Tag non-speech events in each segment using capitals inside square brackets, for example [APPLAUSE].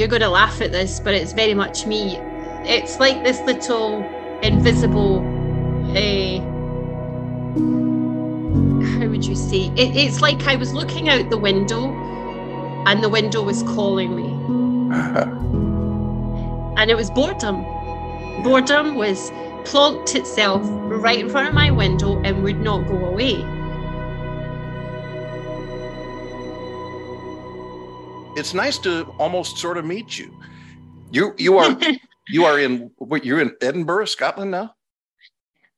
you're going to laugh at this, but it's very much me. It's like this little invisible, uh, how would you say? It, it's like I was looking out the window and the window was calling me. [LAUGHS] and it was boredom. Boredom was plonked itself right in front of my window and would not go away. It's nice to almost sort of meet you. You you are [LAUGHS] you are in what you're in Edinburgh, Scotland now.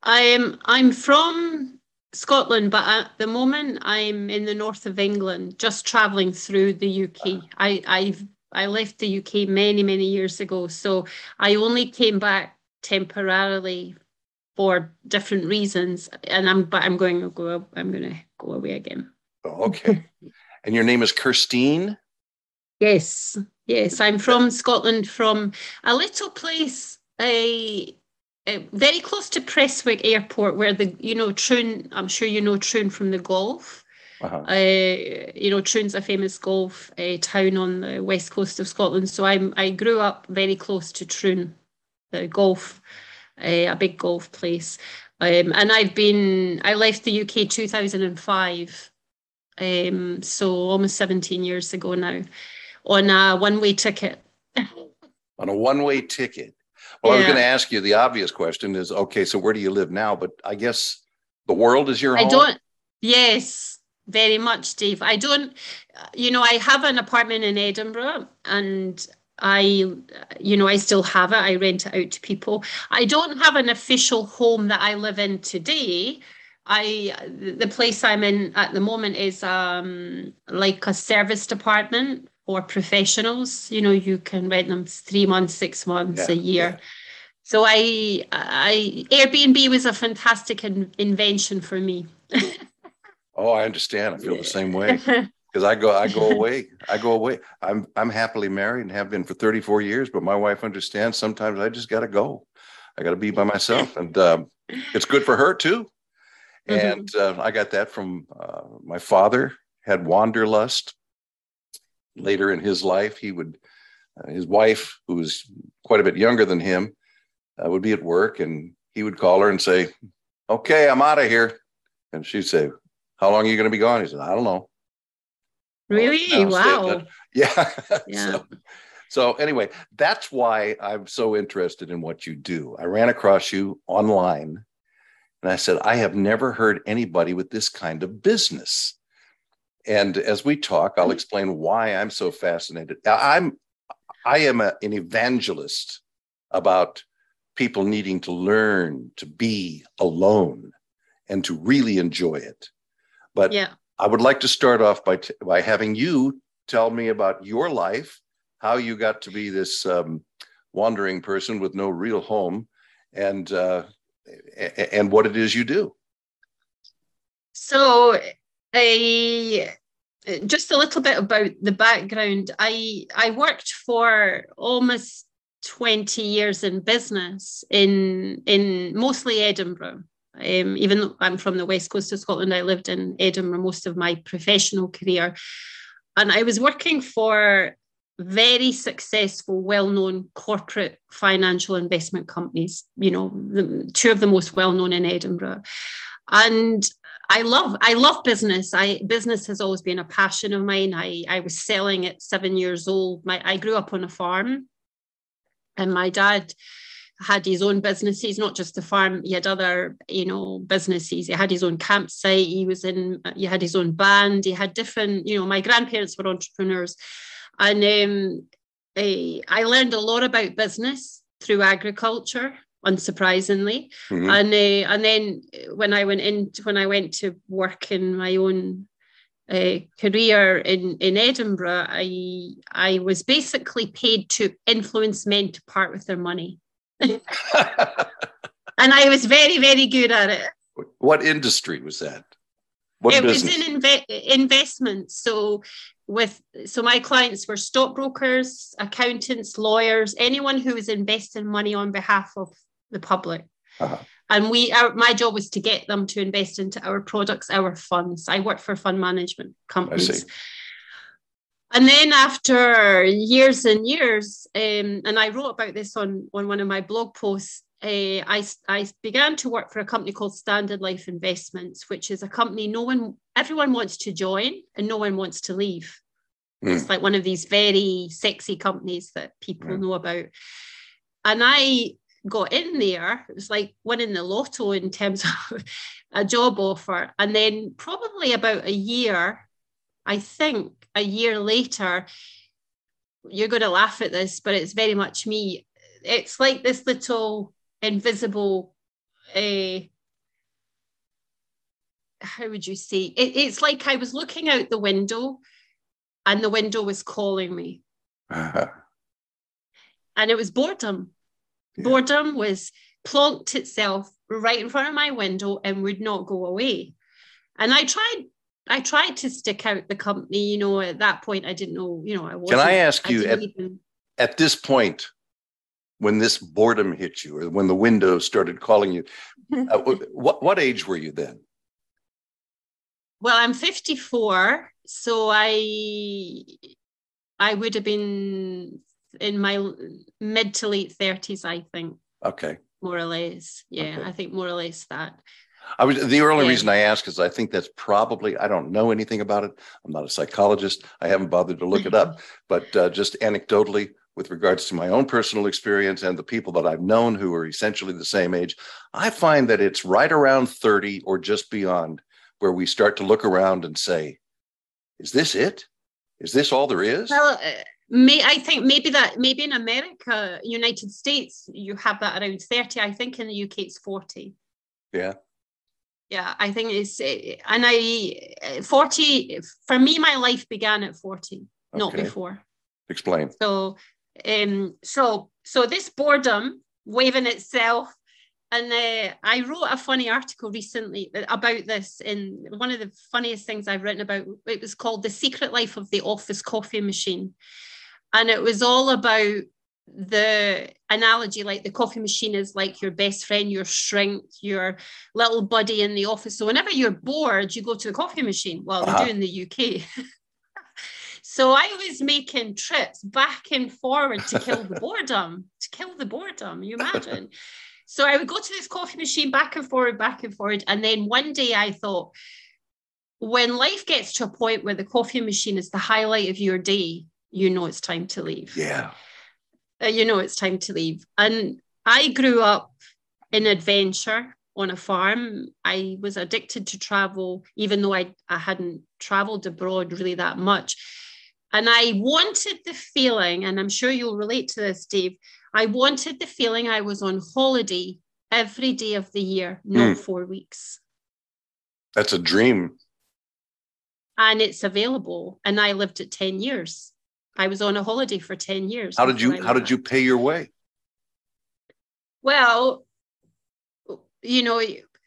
I'm I'm from Scotland, but at the moment I'm in the north of England, just traveling through the UK. I I've I left the UK many many years ago, so I only came back temporarily for different reasons, and I'm but I'm going to go I'm going to go away again. Okay, and your name is Kirsteen. Yes, yes, I'm from Scotland, from a little place. A uh, very close to Prestwick Airport, where the you know Troon. I'm sure you know Troon from the golf. Uh-huh. Uh, you know, Troon's a famous golf uh, town on the west coast of Scotland. So I'm I grew up very close to Troon, the golf, uh, a big golf place. Um, and I've been I left the UK 2005, um, so almost 17 years ago now, on a one way ticket. on a one way ticket. Well, yeah. I was going to ask you the obvious question is okay, so where do you live now? But I guess the world is your home. I don't, yes, very much, Dave. I don't, you know, I have an apartment in Edinburgh and I, you know, I still have it. I rent it out to people. I don't have an official home that I live in today. I the place I'm in at the moment is um like a service department for professionals. You know, you can rent them three months, six months, yeah, a year. Yeah. So I, I Airbnb was a fantastic in, invention for me. [LAUGHS] oh, I understand. I feel the same way [LAUGHS] because I go, I go away, I go away. I'm, I'm happily married and have been for 34 years. But my wife understands. Sometimes I just got to go. I got to be by myself, and um, it's good for her too. Mm-hmm. And uh, I got that from uh, my father. Had wanderlust, later in his life, he would, uh, his wife, who was quite a bit younger than him, uh, would be at work and he would call her and say, Okay, I'm out of here. And she'd say, How long are you going to be gone? He said, I don't know. Really? Oh, wow. [LAUGHS] Yeah. yeah. so, so, anyway, that's why I'm so interested in what you do. I ran across you online and I said, I have never heard anybody with this kind of business. And as we talk, I'll mm-hmm. explain why I'm so fascinated. I'm I am a, an evangelist about people needing to learn to be alone and to really enjoy it. But yeah. I would like to start off by t- by having you tell me about your life, how you got to be this um, wandering person with no real home, and uh, and what it is you do. So I just a little bit about the background. I I worked for almost 20 years in business in in mostly Edinburgh. Um, even though I'm from the west coast of Scotland, I lived in Edinburgh most of my professional career, and I was working for very successful, well-known corporate financial investment companies. You know, the, two of the most well-known in Edinburgh, and I love I love business. I business has always been a passion of mine. I I was selling at seven years old. My I grew up on a farm, and my dad had his own businesses, not just the farm. He had other, you know, businesses. He had his own campsite. He was in. He had his own band. He had different. You know, my grandparents were entrepreneurs, and um, I, I learned a lot about business through agriculture unsurprisingly. Mm-hmm. And uh, and then when I went in, when I went to work in my own uh, career in in Edinburgh, I I was basically paid to influence men to part with their money, [LAUGHS] and I was very very good at it. What industry was that? What it business? was in inve- investments. So with so my clients were stockbrokers, accountants, lawyers, anyone who was investing money on behalf of the public. Uh-huh. And we, our, my job was to get them to invest into our products, our funds. I work for fund management companies. and then after years and years, um, and I wrote about this on, on one of my blog posts, uh, I, I began to work for a company called Standard Life Investments, which is a company no one, everyone wants to join and no one wants to leave. Mm. It's like one of these very sexy companies that people mm. know about. And I got in there, it was like winning the lotto in terms [LAUGHS] of a job offer. And then, probably about a year, I think a year later, you're going to laugh at this, but it's very much me. It's like this little invisible, uh, how would you say? It, it's like I was looking out the window and the window was calling me. Uh-huh. [LAUGHS] And it was boredom. Yeah. Boredom was plonked itself right in front of my window and would not go away. And I tried I tried to stick out the company. You know, at that point, I didn't know. You know, I was. Can I ask you at, even... at this point, when this boredom hit you, or when the window started calling you, [LAUGHS] uh, what what age were you then? Well, I'm 54, so I I would have been in my mid to late 30s, I think. Okay. More or less, yeah, okay. I think more or less that. I was the only yeah. reason I ask is I think that's probably I don't know anything about it. I'm not a psychologist. I haven't bothered to look it up, [LAUGHS] but uh, just anecdotally, with regards to my own personal experience and the people that I've known who are essentially the same age, I find that it's right around 30 or just beyond where we start to look around and say, "Is this it? Is this all there is?" Well, uh, may I think maybe that maybe in America, United States, you have that around 30. I think in the UK it's 40. Yeah yeah i think it's and i 40 for me my life began at 40 okay. not before explain so um so so this boredom waving itself and uh, I wrote a funny article recently about this. In one of the funniest things I've written about, it was called "The Secret Life of the Office Coffee Machine," and it was all about the analogy like the coffee machine is like your best friend your shrink your little buddy in the office. So whenever you're bored you go to the coffee machine. Well uh-huh. we do in the uk [LAUGHS] so i was making trips back and forward to kill the [LAUGHS] boredom to kill the boredom you imagine? So i would go to this coffee machine back and forward back and forward. And then one day i thought when life gets to a point where the coffee machine is the highlight of your day you know it's time to leave yeah uh, you know it's time to leave. And I grew up in adventure on a farm. I was addicted to travel, even though I, I hadn't traveled abroad really that much. And I wanted the feeling, and I'm sure you'll relate to this, Dave. I wanted the feeling I was on holiday every day of the year, not mm. four weeks. That's a dream. And it's available. And I lived it 10 years. I was on a holiday for 10 years. How did you how did you pay your way? Well, you know,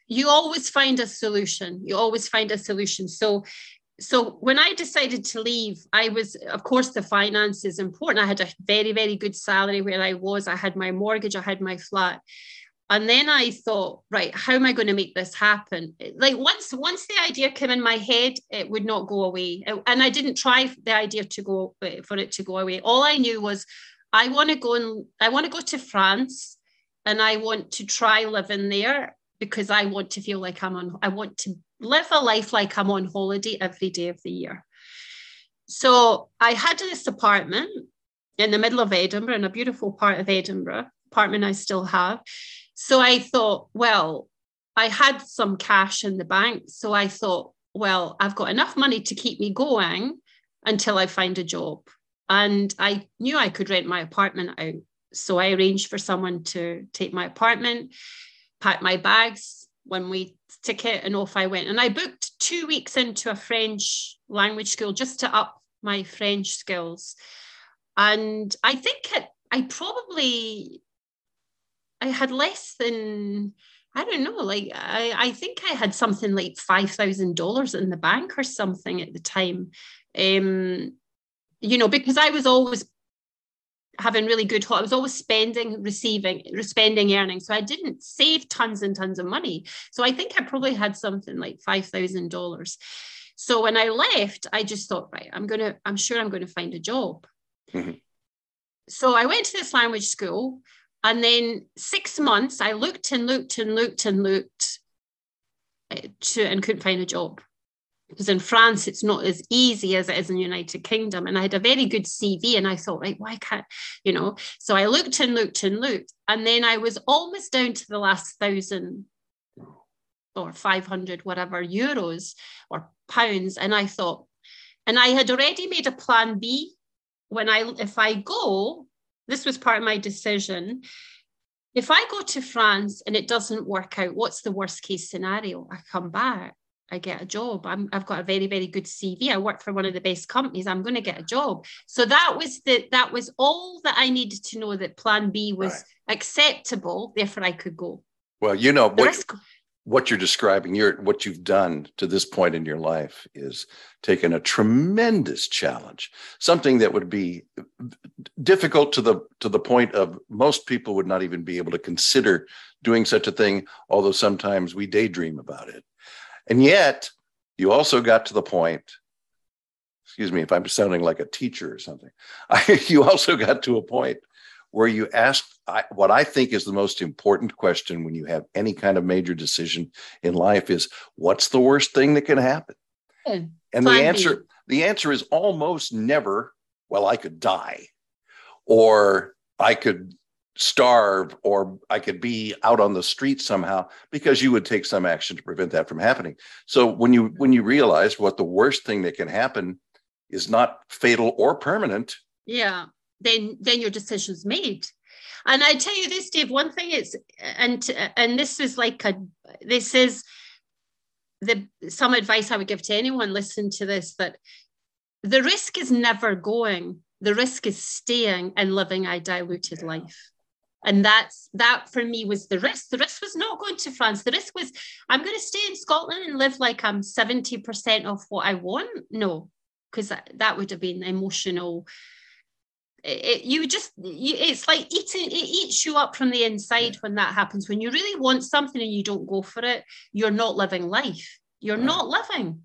you always find a solution. You always find a solution. So so when I decided to leave, I was, of course, the finance is important. I had a very, very good salary where I was. I had my mortgage, I had my flat and then i thought right how am i going to make this happen? Like once once the idea came in my head it would not go away. And i didn't try the idea to go uh, for it to go away. All i knew was i want to go and i want to go to france and i want to try living there because i want to feel like i'm on i want to live a life like i'm on holiday every day of the year. So i had this apartment in the middle of edinburgh in a beautiful part of edinburgh apartment i still have so I thought, well, I had some cash in the bank. So I thought, well, I've got enough money to keep me going until I find a job. And I knew I could rent my apartment out. So I arranged for someone to take my apartment, pack my bags, one way ticket, and off I went. And I booked two weeks into a French language school just to up my French skills. And I think it, I probably I had less than I don't know, like I, I think I had something like five thousand dollars in the bank or something at the time. Um, you know, because I was always having really good I was always spending, receiving, spending, earning. So I didn't save tons and tons of money. So I think I probably had something like five thousand dollars. So when I left, I just thought, right, I'm gonna, I'm sure I'm going to find a job. Mm-hmm. So I went to this language school, and then six months I looked and looked and looked and looked eh, to and couldn't find a job because in France it's not as easy as it is in the United Kingdom. And I had a very good CV, and I thought, right, why can't you know? So I looked and looked and looked, and then I was almost down to the last thousand or 500 whatever euros or pounds and i thought and i had already made a plan b when i if i go this was part of my decision if i go to france and it doesn't work out what's the worst case scenario i come back I get a job. i have got a very, very good CV. I work for one of the best companies. I'm going to get a job. So that was the that was all that I needed to know that Plan B was right. acceptable. Therefore, I could go. Well, you know, what, risk, what you're describing, your what you've done to this point in your life is taken a tremendous challenge, something that would be difficult to the to the point of most people would not even be able to consider doing such a thing, although sometimes we daydream about it. And yet, you also got to the point. Excuse me if I'm sounding like a teacher or something. I, [LAUGHS] you also got to a point where you ask I, what I think is the most important question when you have any kind of major decision in life is what's the worst thing that can happen? Hmm. And the answer the answer is almost never well I could die or I could starve or I could be out on the street somehow because you would take some action to prevent that from happening. So when you when you realize what the worst thing that can happen is not fatal or permanent, yeah then then your decision's made and i tell you this dave one thing is and and this is like a this is the some advice i would give to anyone listen to this that the risk is never going. The risk is staying and living a diluted life. And that's that for me was the risk. The risk was not going to france. The risk was i'm going to stay in scotland and live like i'm 70% of what i want? No because that, that would have been emotional it, you just you, it's like eating it eats you up from the inside when that happens when you really want something and you don't go for it you're not living life you're right. not living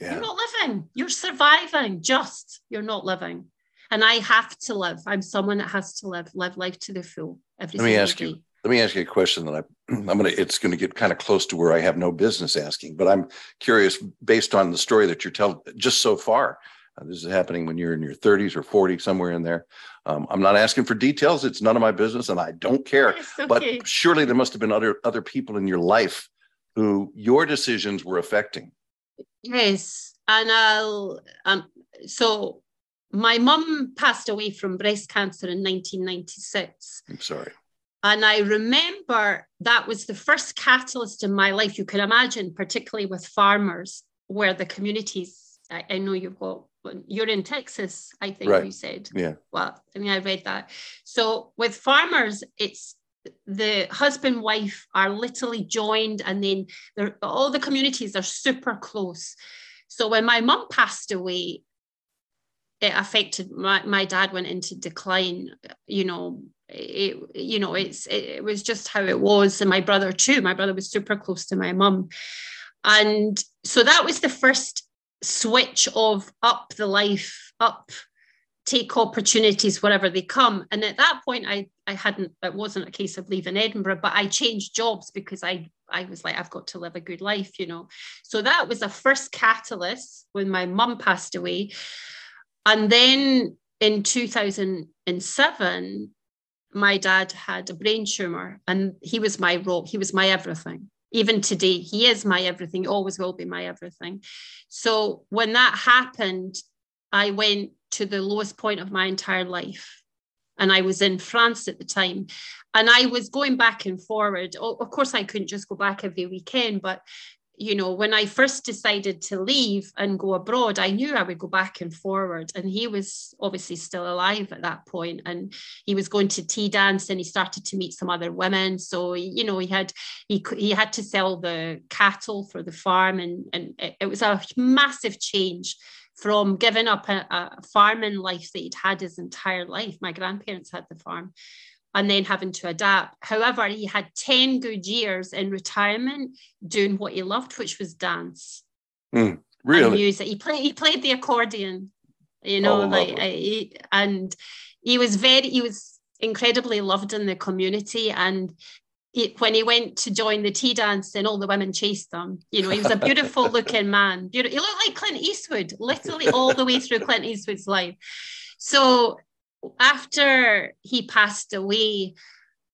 yeah. you're not living you're surviving just you're not living and i have to live i'm someone that has to live live life to the full every let me ask day. you let me ask you a question that I, [CLEARS THROAT] I'm going to, it's going to get kind of close to where I have no business asking, but I'm curious based on the story that you're telling just so far. Uh, this is happening when you're in your 30s or 40, somewhere in there. Um, I'm not asking for details. It's none of my business, and I don't [LAUGHS] care. Okay. But surely there must have been other other people in your life who your decisions were affecting. Yes, and I'll um, so my mum passed away from breast cancer in 1996. I'm sorry. And I remember that was the first catalyst in my life. You can imagine, particularly with farmers, where the communities, I, I know you've got you're in Texas, I think right. you said. Yeah. Well, I mean, I read that. So with farmers, it's the husband wife are literally joined, and then all the communities are super close. So when my mum passed away, it affected my, my dad went into decline you know it you know it's it, it was just how it was and my brother too my brother was super close to my mum and so that was the first switch of up the life, up, take opportunities wherever they come. And at that point, I I hadn't. It wasn't a case of leaving Edinburgh, but I changed jobs because I I was like, I've got to live a good life, you know. So that was a first catalyst when my mum passed away, and then in 2007 my dad had a brain tumor and he was my rock he was my everything even today he is my everything he always will be my everything. So when that happened i went to the lowest point of my entire life and i was in france at the time. And i was going back and forward. Of course i couldn't just go back every weekend but you know, when I first decided to leave and go abroad, I knew I would go back and forward. And he was obviously still alive at that point, and he was going to tea dance, and he started to meet some other women. So you know, he had he he had to sell the cattle for the farm, and and it was a massive change from giving up a, a farming life that he'd had his entire life. My grandparents had the farm and then having to adapt. However, he had 10 good years in retirement doing what he loved, which was dance. Mm, Really? music. He played he played the accordion, you know, Oh, like. I, he- and he was very he was incredibly loved in the community and he, when he went to join the tea dance and all the women chased him, you know, he was a beautiful [LAUGHS] looking man. Beautiful. He looked like Clint Eastwood, literally all the way through Clint Eastwood's life. So after he passed away,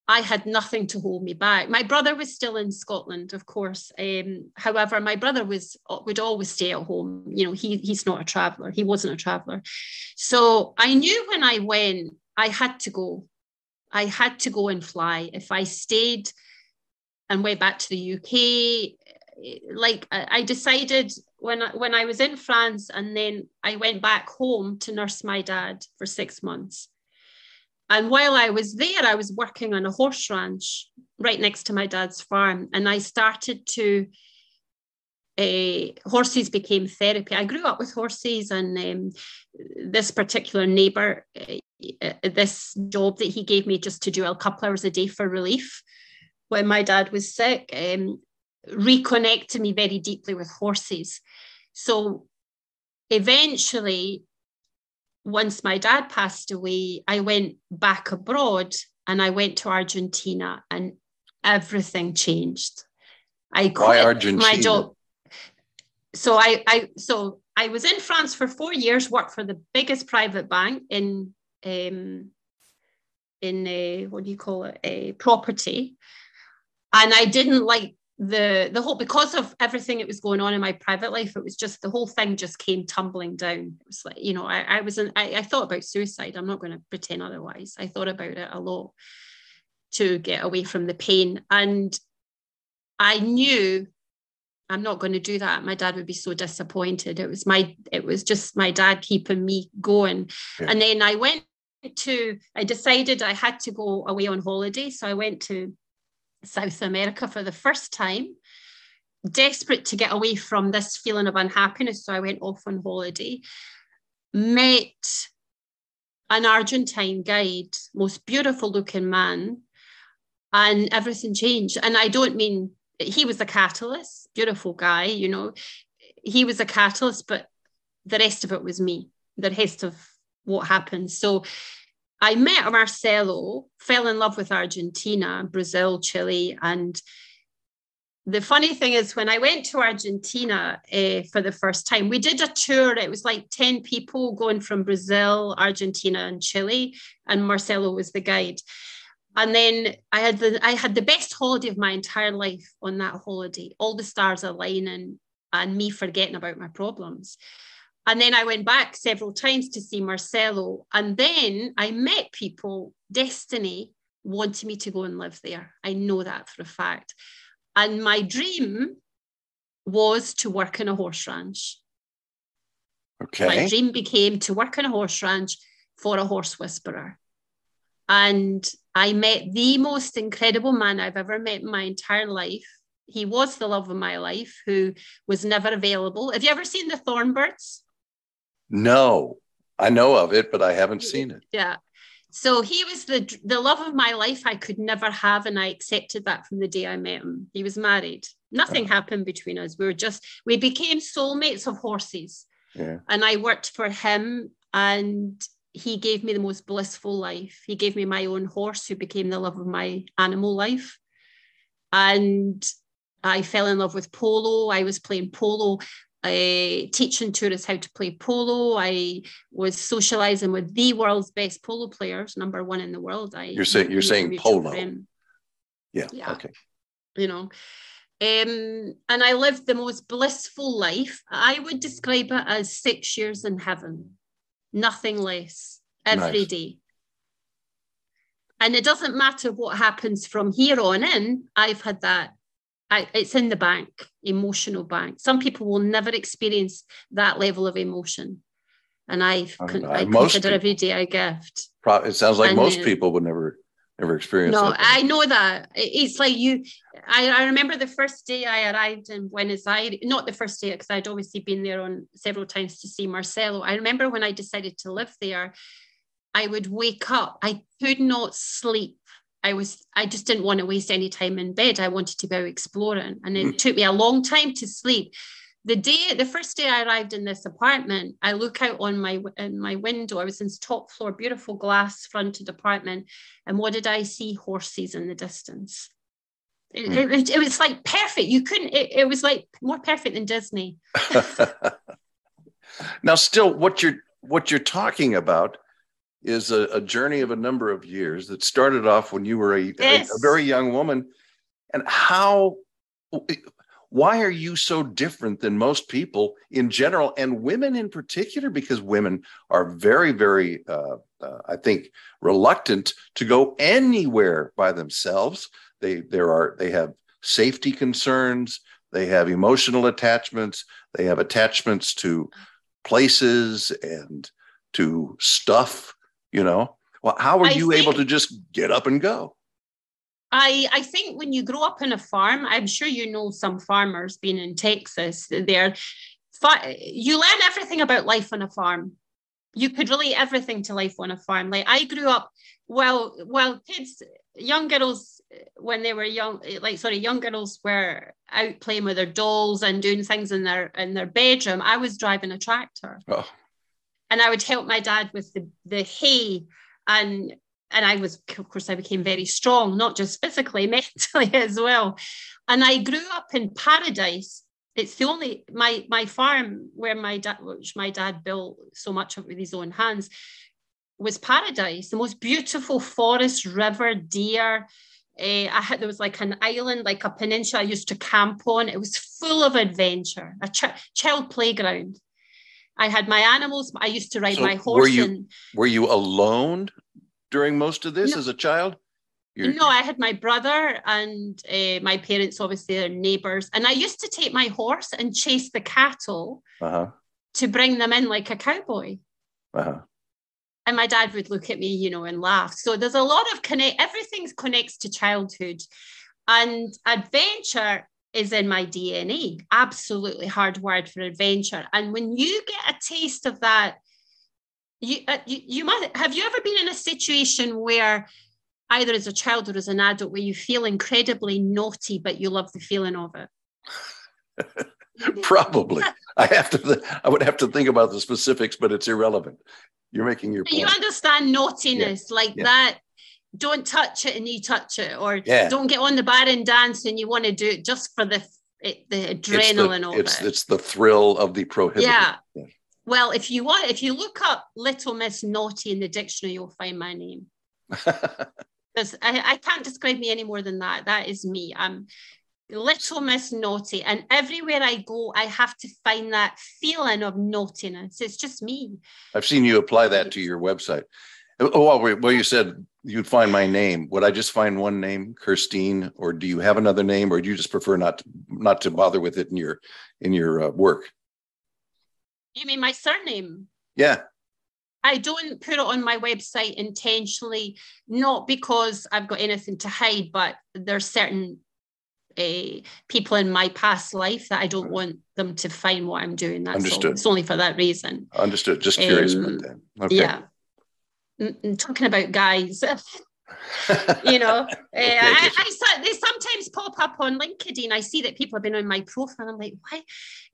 I had nothing to hold me back. My brother was still in Scotland, of course. Um, however, my brother was would always stay at home. You know, he he's not a traveler. He wasn't a traveler. So I knew when I went, I had to go. I had to go and fly. If I stayed and went back to the UK, like I I decided when I, when I was in France and then I went back home to nurse my dad for six months. And while I was there, I was working on a horse ranch right next to my dad's farm. And I started to, uh, horses became therapy. I grew up with horses, and um, this particular neighbor, uh, this job that he gave me just to do a couple hours a day for relief when my dad was sick, um, reconnected me very deeply with horses. So eventually, once my dad passed away, I went back abroad and I went to Argentina and everything changed. I quit Why my Argentina? job. So I, I so I was in France for four years, worked for the biggest private bank in um, in a, what do you call it, a property. And I didn't like the the whole because of everything that was going on in my private life it was just the whole thing just came tumbling down. It was like you know i, I was in, I, I thought about suicide. I'm not going to pretend otherwise. I thought about it a lot to get away from the pain. And i knew i'm not going to do that. My dad would be so disappointed. It was my it was just my dad keeping me going. Yeah. and then i went to i decided i had to go away on holiday. So i went to South America for the first time, desperate to get away from this feeling of unhappiness. So I went off on holiday, met an Argentine guide, most beautiful looking man, and everything changed. And I don't mean he was a catalyst, beautiful guy, you know, he was a catalyst, but the rest of it was me, the rest of what happened. So I met Marcelo, fell in love with Argentina, Brazil, Chile. And the funny thing is, when I went to Argentina uh, for the first time, we did a tour. It was like 10 people going from Brazil, Argentina, and Chile. And Marcelo was the guide. And then I had the I had the best holiday of my entire life on that holiday. All the stars aligning and me forgetting about my problems. And then I went back several times to see Marcelo. And then I met people, Destiny wanted me to go and live there. I know that for a fact. And my dream was to work in a horse ranch. Okay. My dream became to work in a horse ranch for a horse whisperer. And I met the most incredible man I've ever met in my entire life. He was the love of my life who was never available. Have you ever seen the Thorn Birds? No, I know of it, but I haven't seen it. Yeah. So he was the the love of my life I could never have, and I accepted that from the day I met him. He was married. Nothing oh. happened between us. We were just we became soulmates of horses. Yeah. And I worked for him, and he gave me the most blissful life. He gave me my own horse, who became the love of my animal life. And I fell in love with polo. I was playing polo uh, teaching tourists how to play polo. I was socializing with the world's best polo players, number one in the world. I You're saying- you're we have a saying polo. friend, Yeah. Yeah. Okay. you know. Um, and I lived the most blissful life. I would describe it as six years in heaven, nothing less, every Nice. day. And it doesn't matter what happens from here on in. I've had that. I, it's in the bank, emotional bank. Some people will never experience that level of emotion. And I've, Uh, con- I consider people- every day a gift. It sounds like And, most uh, people would never, never experience No, that. I know that. It's like you, I, I remember the first day I arrived in Buenos Aires, not the first day, because I'd obviously been there on several times to see Marcelo. I remember when I decided to live there, I would wake up, I could not sleep. I was, I just didn't want to waste any time in bed. I wanted to go exploring. And it Mm. took me a long time to sleep. the day the first day i arrived in this apartment i look out on my in my window i was in top floor beautiful glass fronted apartment and what did i see horses in the distance it, mm. it, it was like perfect you couldn't it, it was like more perfect than disney [LAUGHS] now still what you're what you're talking about is a, a, journey of a number of years that started off when you were a, yes. a, a very young woman. And how why are you so different than most people in general and women in particular? Because women are very very uh, uh, i think reluctant to go anywhere by themselves. They there are they have safety concerns. They have emotional attachments. They have attachments to places and to stuff you know well how are I you think, able to just get up and go I, I think when you grow up in a farm, I'm sure you know some farmers being in Texas, they're you learn everything about life on a farm. You could relate everything to life on a farm. Like I grew up, well, well, kids, young girls, when they were young, like sorry, young girls were out playing with their dolls and doing things in their in their bedroom. I was driving a tractor, oh. And I would help my dad with the the hay and and I was, of course, I became very strong, not just physically, [LAUGHS] mentally as well. And I grew up in paradise. It's the only my my farm where my dad, which my dad built so much of with his own hands, was paradise. The most beautiful forest, river, deer. Uh, I had there was like an island, like a peninsula I used to camp on. It was full of adventure, a ch- child playground. I had my animals. I used to ride so my horse. Were you and, were you alone during most of this no, as a child? You're, no, I had my brother and uh, my parents, obviously, their neighbors. And I used to take my horse and chase the cattle uh-huh. to bring them in like a cowboy. Uh-huh. And my dad would look at me, you know, and laugh. So there's a lot of connect, everything connects to childhood. And adventure is in my DNA, absolutely hardwired for adventure. And when you get a taste of that you, uh, you, you must have you ever been in a situation where either as a child or as an adult where you feel incredibly naughty but you love the feeling of it [LAUGHS] probably i have to th- i would have to think about the specifics but it's irrelevant you're making your point. you understand naughtiness yeah. like yeah. that don't touch it and you touch it or yeah. don't get on the bar and dance and you want to do it just for the it, the adrenaline it's the, of it's, it it's the thrill of the prohibited yeah. yeah well, if you want, if you look up Little Miss Naughty in the dictionary, you'll find my name. [LAUGHS] Because I, I can't describe me any more than that. That is me. I'm Little Miss Naughty. And everywhere I go, I have to find that feeling of naughtiness. It's just me. I've seen you apply that to your website. Oh, well, well, you said you'd find my name. Would I just find one name, Kirsteen, or do you have another name, or do you just prefer not to, not to bother with it in your in your uh, work? You mean my surname? Yeah. I don't put it on my website intentionally, not because I've got anything to hide, but there's certain uh, people in my past life that I don't want them to find what I'm doing. That's Understood. All. It's only for that reason. Understood. Just curious um, about that. Okay. Yeah. Talking about guys, [LAUGHS] you know, [LAUGHS] uh, I, I, they sometimes pop up on LinkedIn. I see that people have been on my profile. I'm like, why?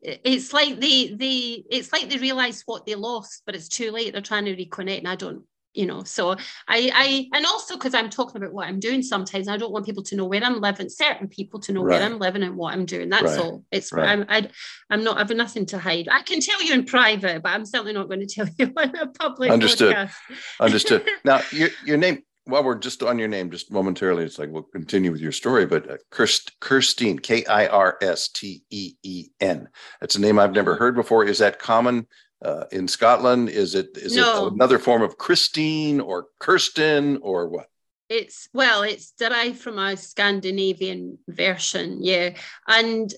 It's like they they it's like they realize what they lost, but it's too late. They're trying to reconnect, and I don't. You know, so I, I, and also because I'm talking about what I'm doing sometimes, I don't want people to know where I'm living. Certain people to know right. where I'm living and what I'm doing. That's right. all. It's right. I'm, I, I'm not. I've nothing to hide. I can tell you in private, but I'm certainly not going to tell [LAUGHS] you on a public. Understood. Podcast. Understood. [LAUGHS] Now, your your name while we're just on your name, just momentarily, it's like we'll continue with your story. But uh, Kirst, Kirsteen, K I R S T E E N. That's a name I've never heard before. Is that common uh, in Scotland? Is it is no. it another form of Christine or Kirsten or what? It's well, it's derived from a Scandinavian version, yeah. And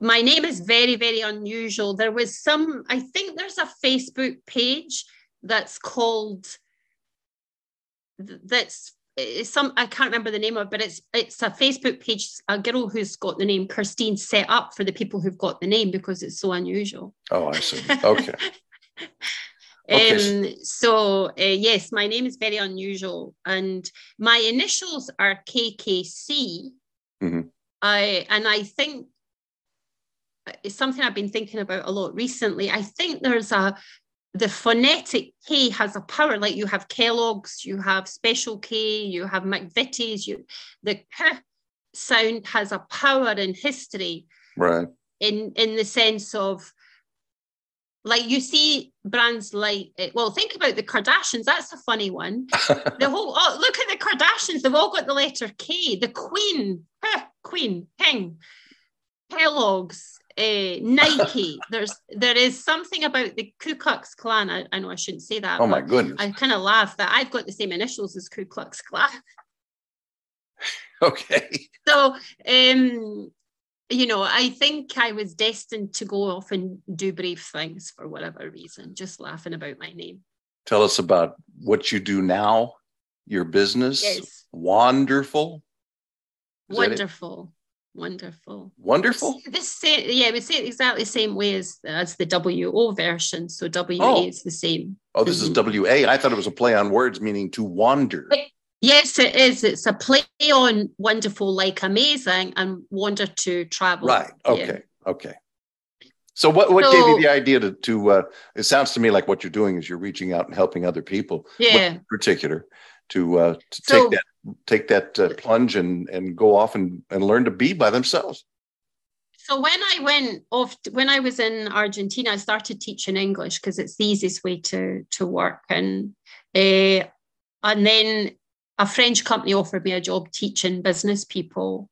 my name is very, very unusual. There was some, I think there's a Facebook page that's called that's some I can't remember the name of, it, but it's it's a Facebook page. A girl who's got the name Kirsteen set up for the people who've got the name because it's so unusual. Oh, I see. Okay. [LAUGHS] okay. Um, so uh, yes, my name is very unusual, and my initials are KKC. Mm-hmm. I and I think it's something I've been thinking about a lot recently. I think there's a the phonetic K has a power. Like you have Kellogg's, you have Special K, you have McVitie's. You the K sound has a power in history. Right. In in the sense of like you see brands like eh, well think about the kardashians that's a funny one [LAUGHS] the whole oh look at the kardashians they've all got the letter k the queen queen king kellogg's uh, Nike. [LAUGHS] There's there is something about the Ku Klux Klan. I, I know I shouldn't say that. Oh my goodness! I kind of laugh that I've got the same initials as Ku Klux Klan. [LAUGHS] okay. So, um, you know, I think I was destined to go off and do brave things for whatever reason. Just laughing about my name. Tell us about what you do now. Your business. Yes. Wonderful. Is Wonderful. Wonderful. Wonderful. This yeah, we say it exactly the same way as as the WO version. So WA oh. is the same. Oh, this mm-hmm. is WA. I thought it was a play on words meaning to wander. yes, it is. It's a play on wonderful, like amazing, and wander to travel. Right. Okay. Yeah. Okay. So what, what so, gave you the idea to, to uh, it sounds to me like what you're doing is you're reaching out and helping other people yeah. in particular to, uh, to so, take that take that uh, plunge and and go off and and learn to be by themselves. So when i went off when i was in argentina i started teaching english because it's the easiest way to to work. And uh, and then a french company offered me a job teaching business people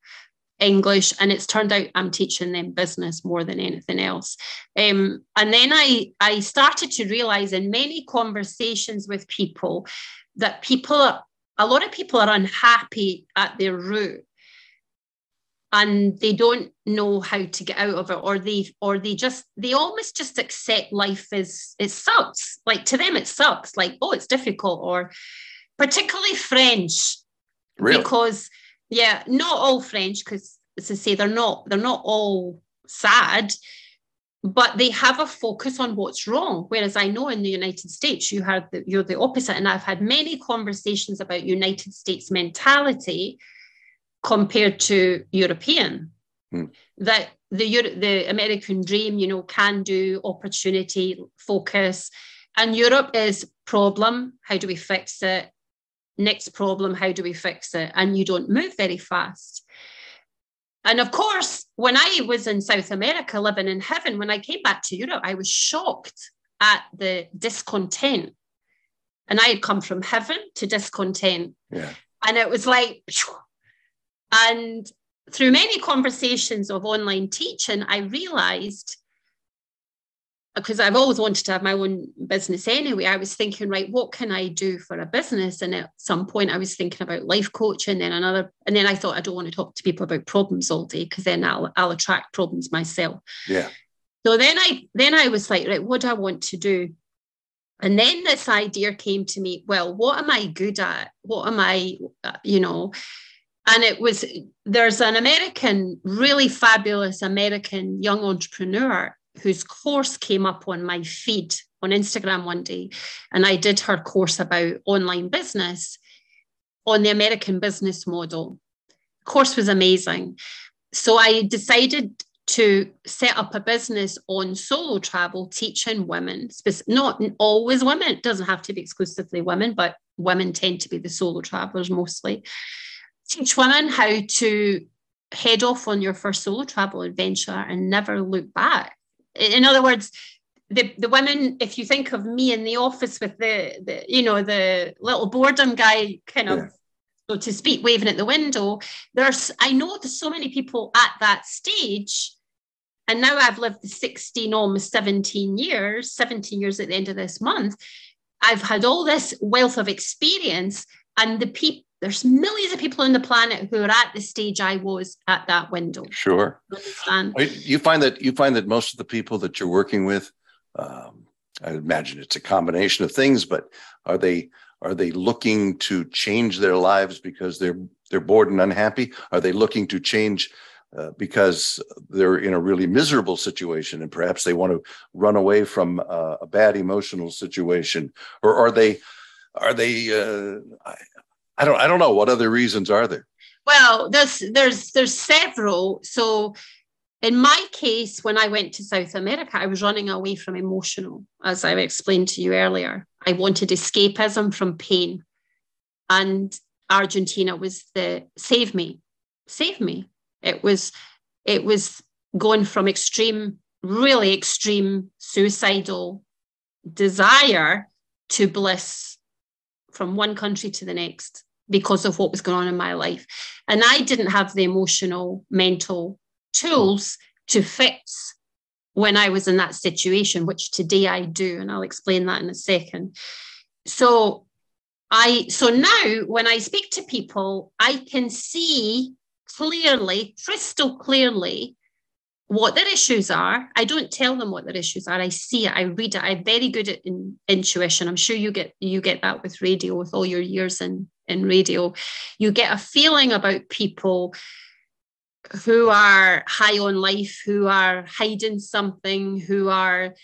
english and it's turned out i'm teaching them business more than anything else. Um, and then i i started to realize in many conversations with people that people are, a lot of people are unhappy at their root and they don't know how to get out of it or they or they just they almost just accept life as it sucks. Like to them it sucks. Like oh it's difficult or particularly french. Really? because yeah not all french because as i say they're not they're not all sad but they have a focus on what's wrong. Whereas I know in the United States, you have the, you're the opposite. And I've had many conversations about United States mentality compared to European. Hmm. That the the American dream, you know, can do, opportunity, focus, and Europe is problem. How do we fix it? Next problem. How do we fix it? And you don't move very fast. And of course, when I was in South America living in heaven, when I came back to Europe, I was shocked at the discontent. And I had come from heaven to discontent. Yeah. And it was like, and through many conversations of online teaching, I realized because I've always wanted to have my own business anyway, I was thinking, right, what can I do for a business? And at some point, I was thinking about life coaching, then another, and then I thought I don't want to talk to people about problems all day because then I'll I'll attract problems myself. Yeah. So then I then I was like, right, what do I want to do? And then this idea came to me. Well, what am I good at? What am I, uh, you know? And it was there's an American, really fabulous American young entrepreneur whose course came up on my feed on Instagram one day. And I did her course about online business on the American business model. course was amazing. So I decided to set up a business on solo travel, teaching women, not always women, it doesn't have to be exclusively women, but women tend to be the solo travelers mostly. Teach women how to head off on your first solo travel adventure and never look back in other words the, the women if you think of me in the office with the, the you know the little boredom guy kind of yeah. so to speak waving at the window there's i know there's so many people at that stage and now i've lived the 16 almost 17 years 17 years at the end of this month i've had all this wealth of experience and the people there's millions of people on the planet who are at the stage I was at that window. Sure. You find that you find that most of the people that you're working with, um, I imagine it's a combination of things, but are they are they looking to change their lives because they're they're bored and unhappy? Are they looking to change uh, because they're in a really miserable situation and perhaps they want to run away from uh, a bad emotional situation, or are they are they uh, I don't I don't know what other reasons are there. Well, there's there's there's several. So in my case, when I went to South America, I was running away from emotional, as I explained to you earlier. I wanted escapism from pain. And Argentina was the save me, save me. It was, it was going from extreme, really extreme suicidal desire to bliss from one country to the next because of what was going on in my life. And I didn't have the emotional, mental tools to fix when I was in that situation, which today I do. And I'll explain that in a second. So I so now when I speak to people, I can see clearly, crystal clearly, what their issues are. I don't tell them what their issues are. I see it. I read it. I'm very good at in, intuition. I'm sure you get you get that with radio with all your years in in radio. You get a feeling about people who are high on life, who are hiding something, who are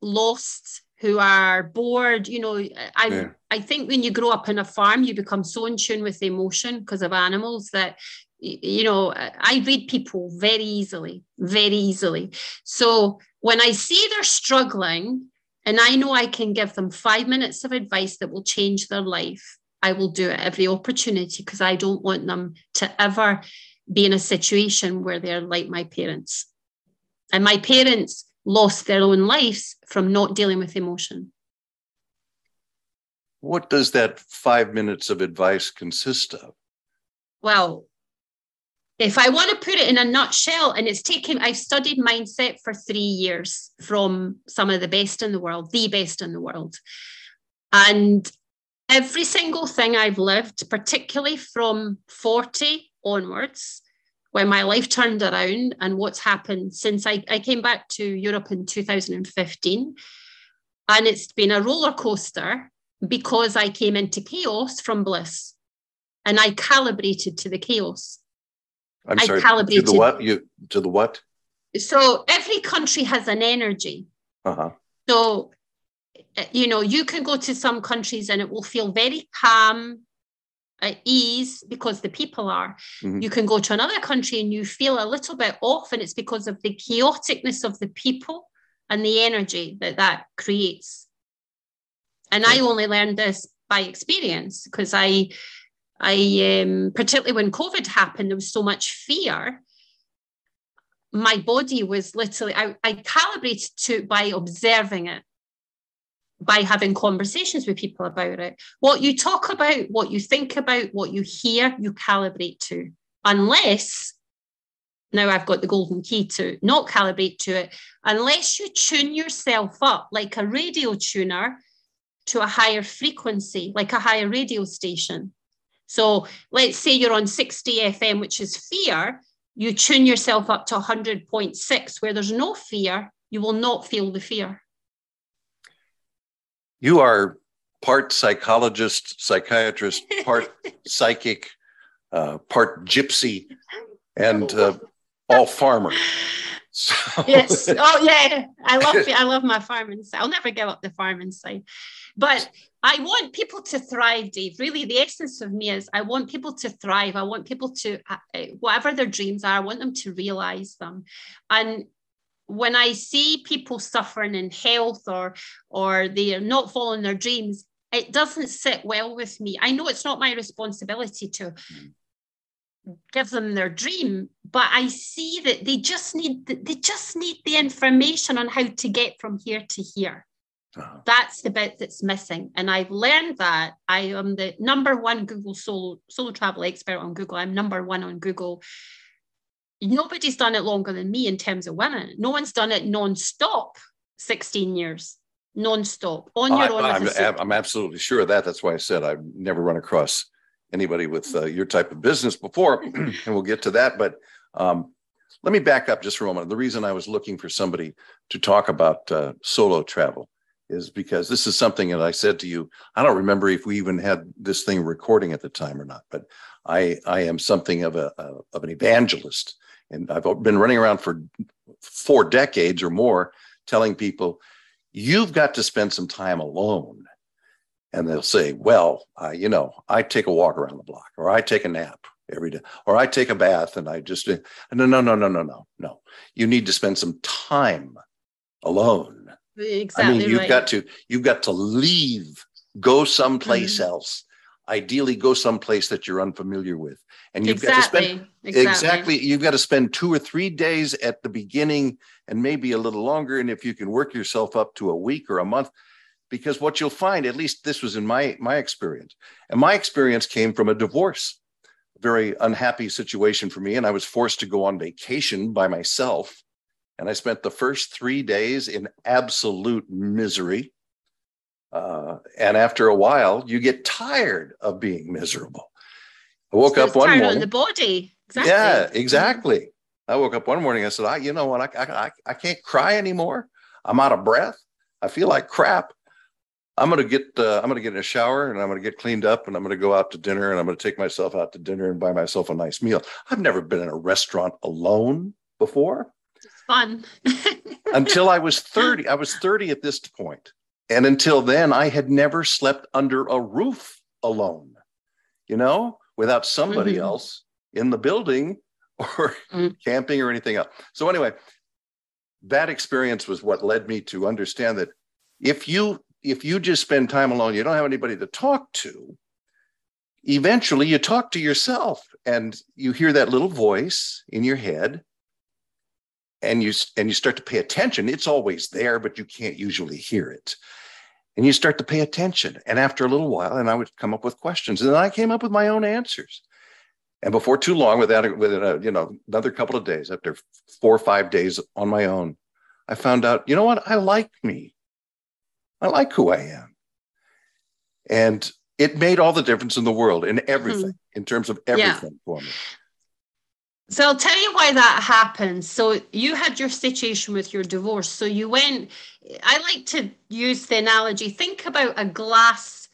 lost, who are bored. You know, I yeah. I think when you grow up in a farm, you become so in tune with emotion because of animals that you know, I read people very easily, very easily. So when I see they're struggling and I know I can give them five minutes of advice that will change their life, I will do it every opportunity because I don't want them to ever be in a situation where they're like my parents. And my parents lost their own lives from not dealing with emotion. What does that five minutes of advice consist of? Well, if I want to put it in a nutshell, and it's taken, I've studied mindset for three years from some of the best in the world, the best in the world. And every single thing I've lived, particularly from 40 onwards, when my life turned around and what's happened since I, I came back to Europe in 2015. And it's been a roller coaster because I came into chaos from bliss and I calibrated to the chaos. I'm sorry. Calibrated. To the what? You to the what? So every country has an energy. Uh-huh. So you know, you can go to some countries and it will feel very calm, at ease because the people are. Mm-hmm. You can go to another country and you feel a little bit off, and it's because of the chaoticness of the people and the energy that that creates. And I only learned this by experience because I I um, particularly when COVID happened, there was so much fear. My body was literally, I, I calibrated to by observing it, by having conversations with people about it. What you talk about, what you think about, what you hear, you calibrate to. Unless now I've got the golden key to not calibrate to it, unless you tune yourself up like a radio tuner to a higher frequency, like a higher radio station so let's say you're on 60 FM, which is fear, you tune yourself up to 100.6, where there's no fear, you will not feel the fear. You are part psychologist, psychiatrist, part [LAUGHS] psychic, uh, part gypsy, and uh, all farmer. So. [LAUGHS] Yes. Oh yeah. I love [LAUGHS] I love my farming side. I'll never give up the farming side. But I want people to thrive, Dave. Really, the essence of me is I want people to thrive. I want people to, uh, uh, whatever their dreams are, I want them to realize them. And when I see people suffering in health or or they are not following their dreams, it doesn't sit well with me. I know it's not my responsibility to give them their dream, but I see that they just need they just need the information on how to get from here to here. Uh-huh. That's the bit that's missing. And I've learned that I am the number one Google solo, solo travel expert on Google. I'm number one on Google. Nobody's done it longer than me in terms of women. No one's done it non-stop 16 years, non-stop on your own. I'm, I'm, I'm absolutely sure of that. That's why I said I've never run across anybody with uh, your type of business before, [CLEARS THROAT] and we'll get to that. But um, let me back up just for a moment. The reason I was looking for somebody to talk about uh, solo travel is because this is something that I said to you. I don't remember if we even had this thing recording at the time or not, but I I am something of a, a of an evangelist, and I've been running around for four decades or more, telling people, you've got to spend some time alone. And they'll say, well, uh, you know, I take a walk around the block, or I take a nap, every day. Or I take a bath and I just, no, no, no, no, no, no, no. You need to spend some time alone. Exactly. I mean, you've right. got to, you've got to leave, go someplace Mhm. else. Ideally, go someplace that you're unfamiliar with. And you've exactly. got to spend exactly. exactly you've got to spend two or three days at the beginning and maybe a little longer and if you can work yourself up to a week or a month because what you'll find at least this was in my my experience and my experience came from a divorce a very unhappy situation for me and i was forced to go on vacation by myself and i spent the first three days in absolute misery uh, and after a while you get tired of being miserable i woke So up one tired morning on the body. Exactly. yeah, exactly. I woke up one morning. I said, I, you know what? I, I, I can't cry anymore. I'm out of breath. I feel like crap. I'm gonna get uh, I'm gonna get in a shower and I'm gonna get cleaned up and I'm gonna go out to dinner and I'm gonna take myself out to dinner and buy myself a nice meal. I've never been in a restaurant alone before It's fun. [LAUGHS] until I was 30. I was 30 at this point. And until then, I had never slept under a roof alone, you know, without somebody Mhm. else in the building [LAUGHS] or Mm. camping or anything else. So, anyway, that experience was what led me to understand that if you if you just spend time alone, you don't have anybody to talk to, eventually you talk to yourself and you hear that little voice in your head and you and you start to pay attention it's always there but you can't usually hear it. And you start to pay attention. And after a little while and i would come up with questions and then i came up with my own answers. And before too long without within a you know another couple of days after four or five days on my own i found out you know what? I like me. I like who i am. And it made all the difference in the world in everything mm-hmm. in terms of Yeah. everything for me So I'll tell you why that happened. So you had your situation with your divorce. So you went, I like to use the analogy think about a glass,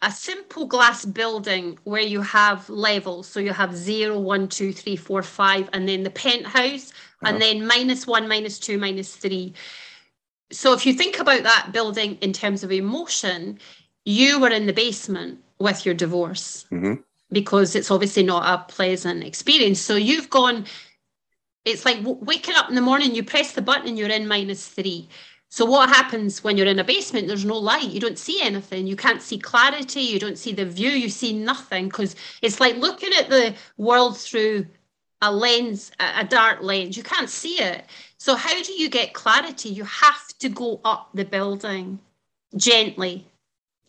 a simple glass building where you have levels. So you have zero, one, two, three, four, five, and then the penthouse, Uh-huh. and then minus one, minus two, minus three. So if you think about that building in terms of emotion, you were in the basement with your divorce Mhm. Because it's obviously not a pleasant experience. So you've gone, it's like waking up in the morning, you press the button and you're in minus three. So what happens when you're in a basement? There's no light. You don't see anything. You can't see clarity. You don't see the view. You see nothing because it's like looking at the world through a lens, a dark lens. You can't see it. So how do you get clarity? You have to go up the building gently.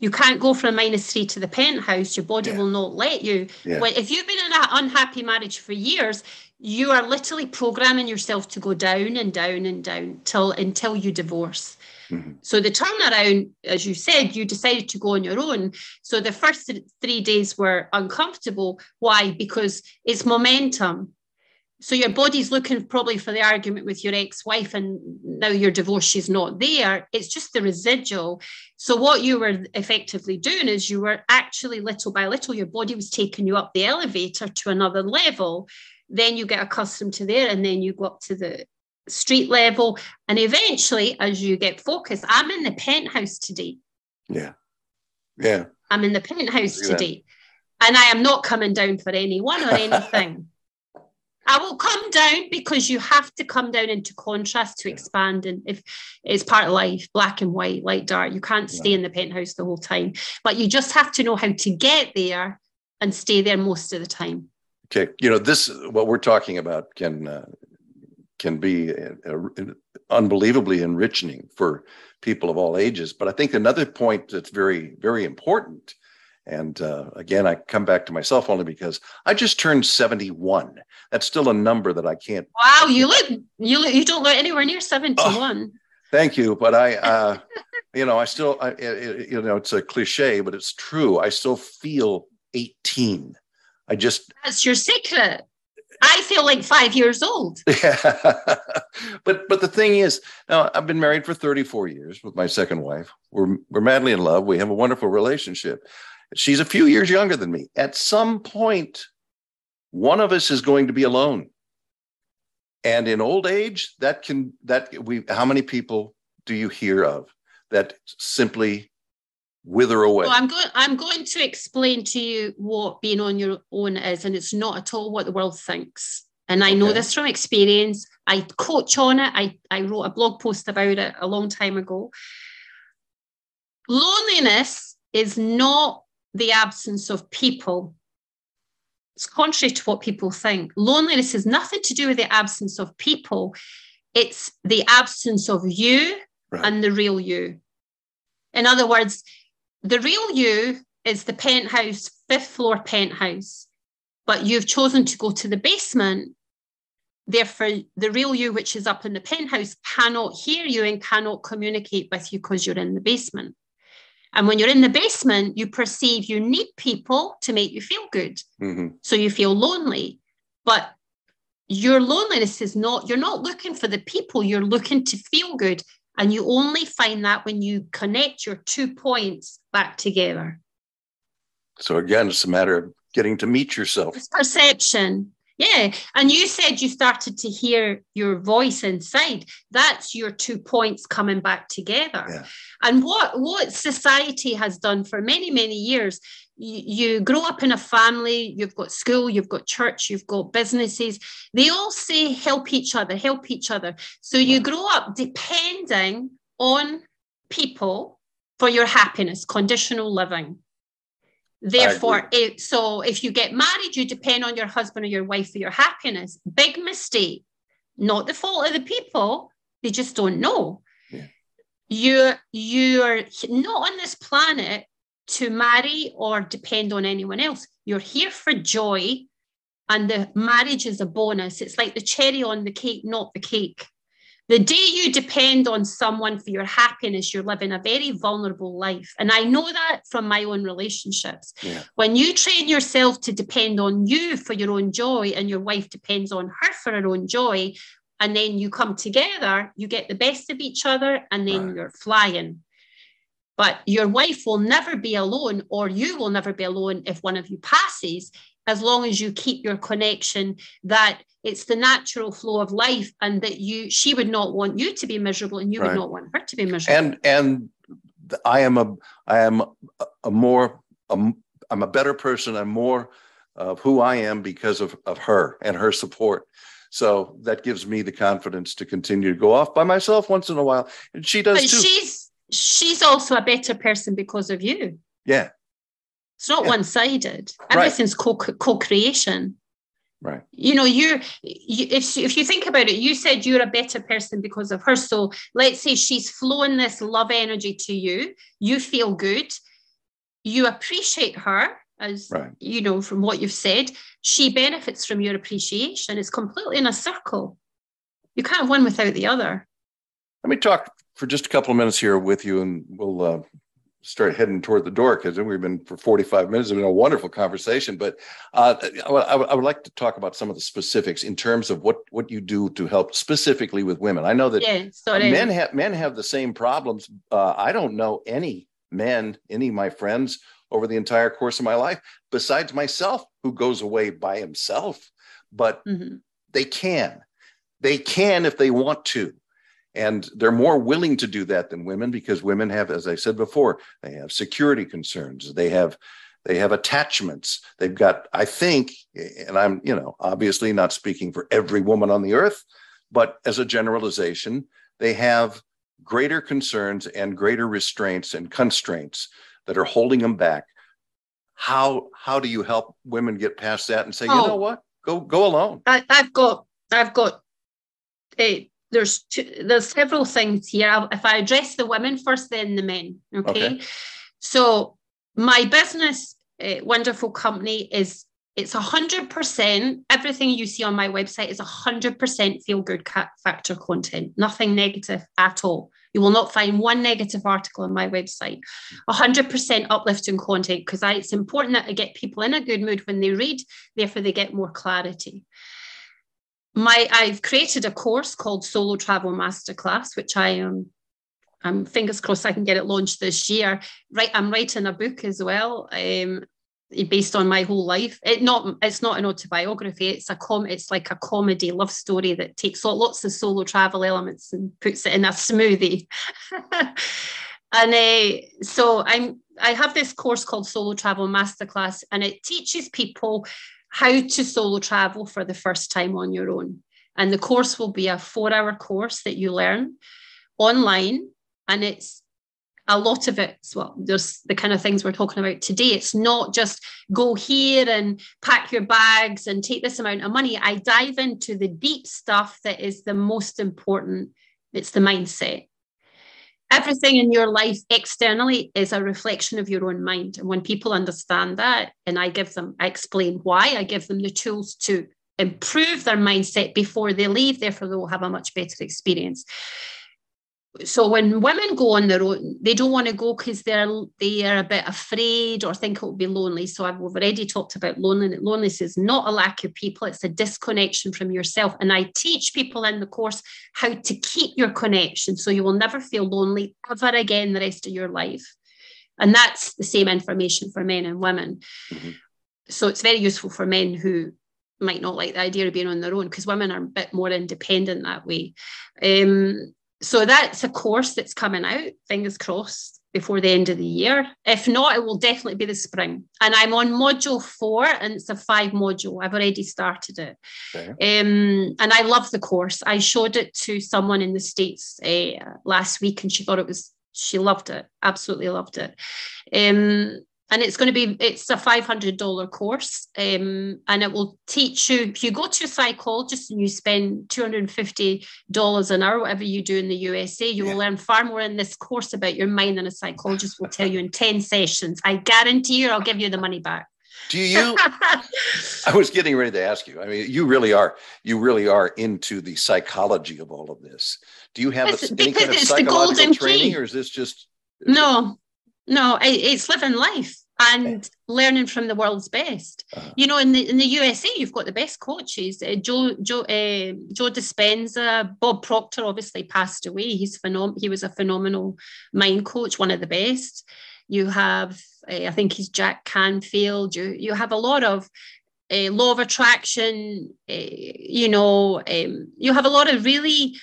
You can't go from minus three to the penthouse. Your body Yeah. will not let you. Yeah. When, if you've been in an unhappy marriage for years, you are literally programming yourself to go down and down and down till until you divorce. Mhm. So the turnaround, as you said, you decided to go on your own. So the first three days were uncomfortable. Why? Because it's momentum. So your body's looking probably for the argument with your ex-wife, and now you're divorced, she's not there. It's just the residual. So what you were effectively doing is you were actually little by little, your body was taking you up the elevator to another level. Then you get accustomed to there, and then you go up to the street level. And eventually, as you get focused, I'm in the penthouse today. yeah yeah I'm in the penthouse today. And I am not coming down for anyone or [LAUGHS] anything. I will come down because you have to come down into contrast to Yeah. expand. And if it's part of life, black and white, light, dark, you can't stay in the penthouse the whole time. But you just have to know how to get there and stay there most of the time. Okay, you know this what we're talking about can uh, can be uh, uh, unbelievably enriching for people of all ages. But I think another point that's very very important, and uh, again I come back to myself only because I just turned seventy one. That's still a number that I can't. Wow, you look you look you don't look anywhere near 71. Thank you, but I. Uh, [LAUGHS] You know, I still, I, it, you know, it's a cliche, but it's true. I still feel 18. I just, That's your secret. I feel like five years old. [LAUGHS] Yeah. but but the thing is, now I've been married for 34 years with my second wife. We're we're madly in love. We have a wonderful relationship. She's a few years younger than me. At some point, one of us is going to be alone. And in old age, that can that we how many people do you hear of that simply wither away. Well, I'm going. I'm going to explain to you what being on your own is, and it's not at all what the world thinks. And I okay. know this from experience. I coach on it. I, I wrote a blog post about it a long time ago. Loneliness is not the absence of people. It's contrary to what people think. Loneliness has nothing to do with the absence of people, it's the absence of you right. and the real you. In other words, the real you is the penthouse, fifth floor penthouse, but you've chosen to go to the basement. Therefore, the real you, which is up in the penthouse, cannot hear you and cannot communicate with you because you're in the basement. And when you're in the basement, you perceive you need people to make you feel good. Mm-hmm. So you feel lonely. But your loneliness is not, you're not looking for the people, you're looking to feel good. And you only find that when you connect your two points back together. So again, it's a matter of getting to meet yourself. It's perception. Yeah. And you said you started to hear your voice inside. That's your two points coming back together. Yeah. And what, what society has done for many, many years, you, you grow up in a family, you've got school, you've got church, you've got businesses. They all say help each other, help each other. So you grow up depending on people for your happiness, conditional living. Therefore, it, so if you get married, you depend on your husband or your wife for your happiness. Big mistake. Not the fault of the people. They just don't know. Yeah. You're you're not on this planet to marry or depend on anyone else. You're here for joy, and the marriage is a bonus. It's like the cherry on the cake, not the cake. The day you depend on someone for your happiness, you're living a very vulnerable life. And I know that from my own relationships. Yeah. When you train yourself to depend on you for your own joy, and your wife depends on her for her own joy, and then you come together, you get the best of each other, and then right. you're flying. But your wife will never be alone, or you will never be alone if one of you passes, as long as you keep your connection that it's the natural flow of life and that you she would not want you to be miserable and you right. would not want her to be miserable. And and i am a i am a more a, i'm a better person. I'm more of who i am because of of her and her support. So that gives me the confidence to continue to go off by myself once in a while. And she does but too. she's she's also a better person because of you. Yeah it's not yeah. one-sided everything's right. co- co-creation Right. You know, you're you, if if you think about it, you said you're a better person because of her. So let's say she's flowing this love energy to you. You feel good. You appreciate her, as right. you know from what you've said. She benefits from your appreciation. It's completely in a circle. You can't have one without the other. Let me talk for just a couple of minutes here with you, and we'll uh, start heading toward the door because we've been for 45 minutes. It's been a wonderful conversation, but uh, I, I, would like to talk about some of the specifics in terms of what what you do to help specifically with women. I know that yeah, men have men have the same problems. Uh, I don't know any men, any of my friends over the entire course of my life, besides myself, who goes away by himself. But mm-hmm. they can, they can if they want to and they're more willing to do that than women because women have as i said before they have security concerns. They have they have attachments. They've got i think and i'm you know obviously not speaking for every woman on the earth but as a generalization they have greater concerns and greater restraints and constraints that are holding them back. How how do you help women get past that and say oh, you know what? Go go alone. I, have got i've got a there's two, there's several things here. if I address the women first, then the men. Okay. okay. So my business, uh, wonderful company, is it's a hundred percent. Everything you see on my website is a hundred percent feel good factor content. Nothing negative at all. You will not find one negative article on my website. A hundred percent uplifting content because it's important that I get people in a good mood when they read. Therefore, they get more clarity my I've created a course called Solo Travel Masterclass, which I am I'm fingers crossed I can get it launched this year. Right, I'm writing a book as well, um, based on my whole life. It not it's not an autobiography. It's a com. It's like a comedy love story that takes lots of solo travel elements and puts it in a smoothie. [LAUGHS] and uh, so I'm I have this course called Solo Travel Masterclass, and it teaches people how to solo travel for the first time on your own. And the course will be a four hour course that you learn online. And it's a lot of it, well, there's the kind of things we're talking about today. It's not just go here and pack your bags and take this amount of money. I dive into the deep stuff that is the most important. It's the mindset everything in your life externally is a reflection of your own mind. And when people understand that, and I give them, I explain why, I give them the tools to improve their mindset before they leave, therefore, they'll have a much better experience so when women go on their own, they don't want to go because they're they are a bit afraid or think it will be lonely. So I've already talked about loneliness. Loneliness is not a lack of people; it's a disconnection from yourself. And I teach people in the course how to keep your connection, so you will never feel lonely ever again the rest of your life. And that's the same information for men and women. Mm-hmm. So it's very useful for men who might not like the idea of being on their own because women are a bit more independent that way. Um, so that's a course that's coming out, fingers crossed, before the end of the year. If not, it will definitely be the spring. And I'm on module four, and it's a five module. I've already started it. Okay. Um, and I love the course. I showed it to someone in the States uh, last week, and she thought it was, she loved it, absolutely loved it. Um, and it's going to be it's a $500 course um, and it will teach you if you go to a psychologist and you spend $250 an hour whatever you do in the usa you yeah. will learn far more in this course about your mind than a psychologist will tell you in 10 sessions i guarantee you i'll give you the money back do you [LAUGHS] i was getting ready to ask you i mean you really are you really are into the psychology of all of this do you have a, any kind of psychological training key. or is this just no no, it's living life and learning from the world's best. Uh-huh. You know, in the in the USA, you've got the best coaches. Uh, Joe Joe uh, Joe Dispenza, Bob Proctor, obviously passed away. He's phenom- He was a phenomenal mind coach, one of the best. You have, uh, I think he's Jack Canfield. You you have a lot of uh, law of attraction. Uh, you know, um, you have a lot of really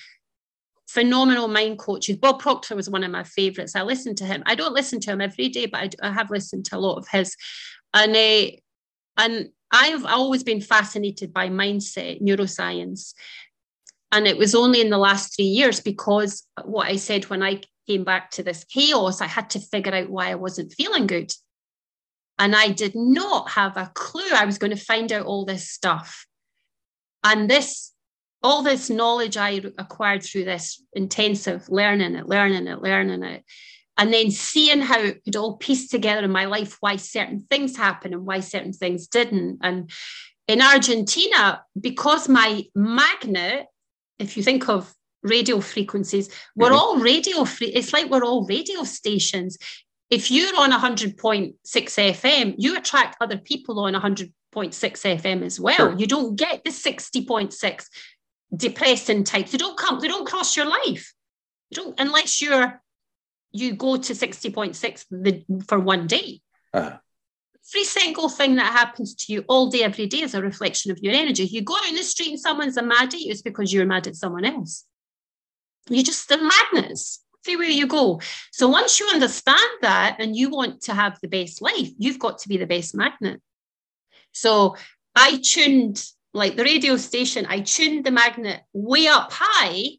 phenomenal mind coaches. Bob Proctor was one of my favorites. I listened to him. I don't listen to him every day, but I, I have listened to a lot of his. And uh, and I've always been fascinated by mindset, neuroscience. And it was only in the last three years because what I said when I came back to this chaos, I had to figure out why I wasn't feeling good. And I did not have a clue I was going to find out all this stuff. And this all this knowledge I acquired through this intensive learning it, learning it, learning it, and then seeing how it could all piece together in my life why certain things happen and why certain things didn't. And in Argentina, because my magnet, if you think of radio frequencies, we're mm-hmm. all radio free. It's like we're all radio stations. If you're on 100.6 FM, you attract other people on 100.6 FM as well. Sure. You don't get the 60.6 depressing types. They don't come, they don't cross your life. You don't unless you're you go to 60.6 the, for one day. Uh-huh. Every single thing that happens to you all day, every day is a reflection of your energy. You go out in the street and someone's mad at you, it's because you're mad at someone else. You're just the madness everywhere you go. So once you understand that and you want to have the best life, you've got to be the best magnet. So I tuned like the radio station, I tuned the magnet way up high.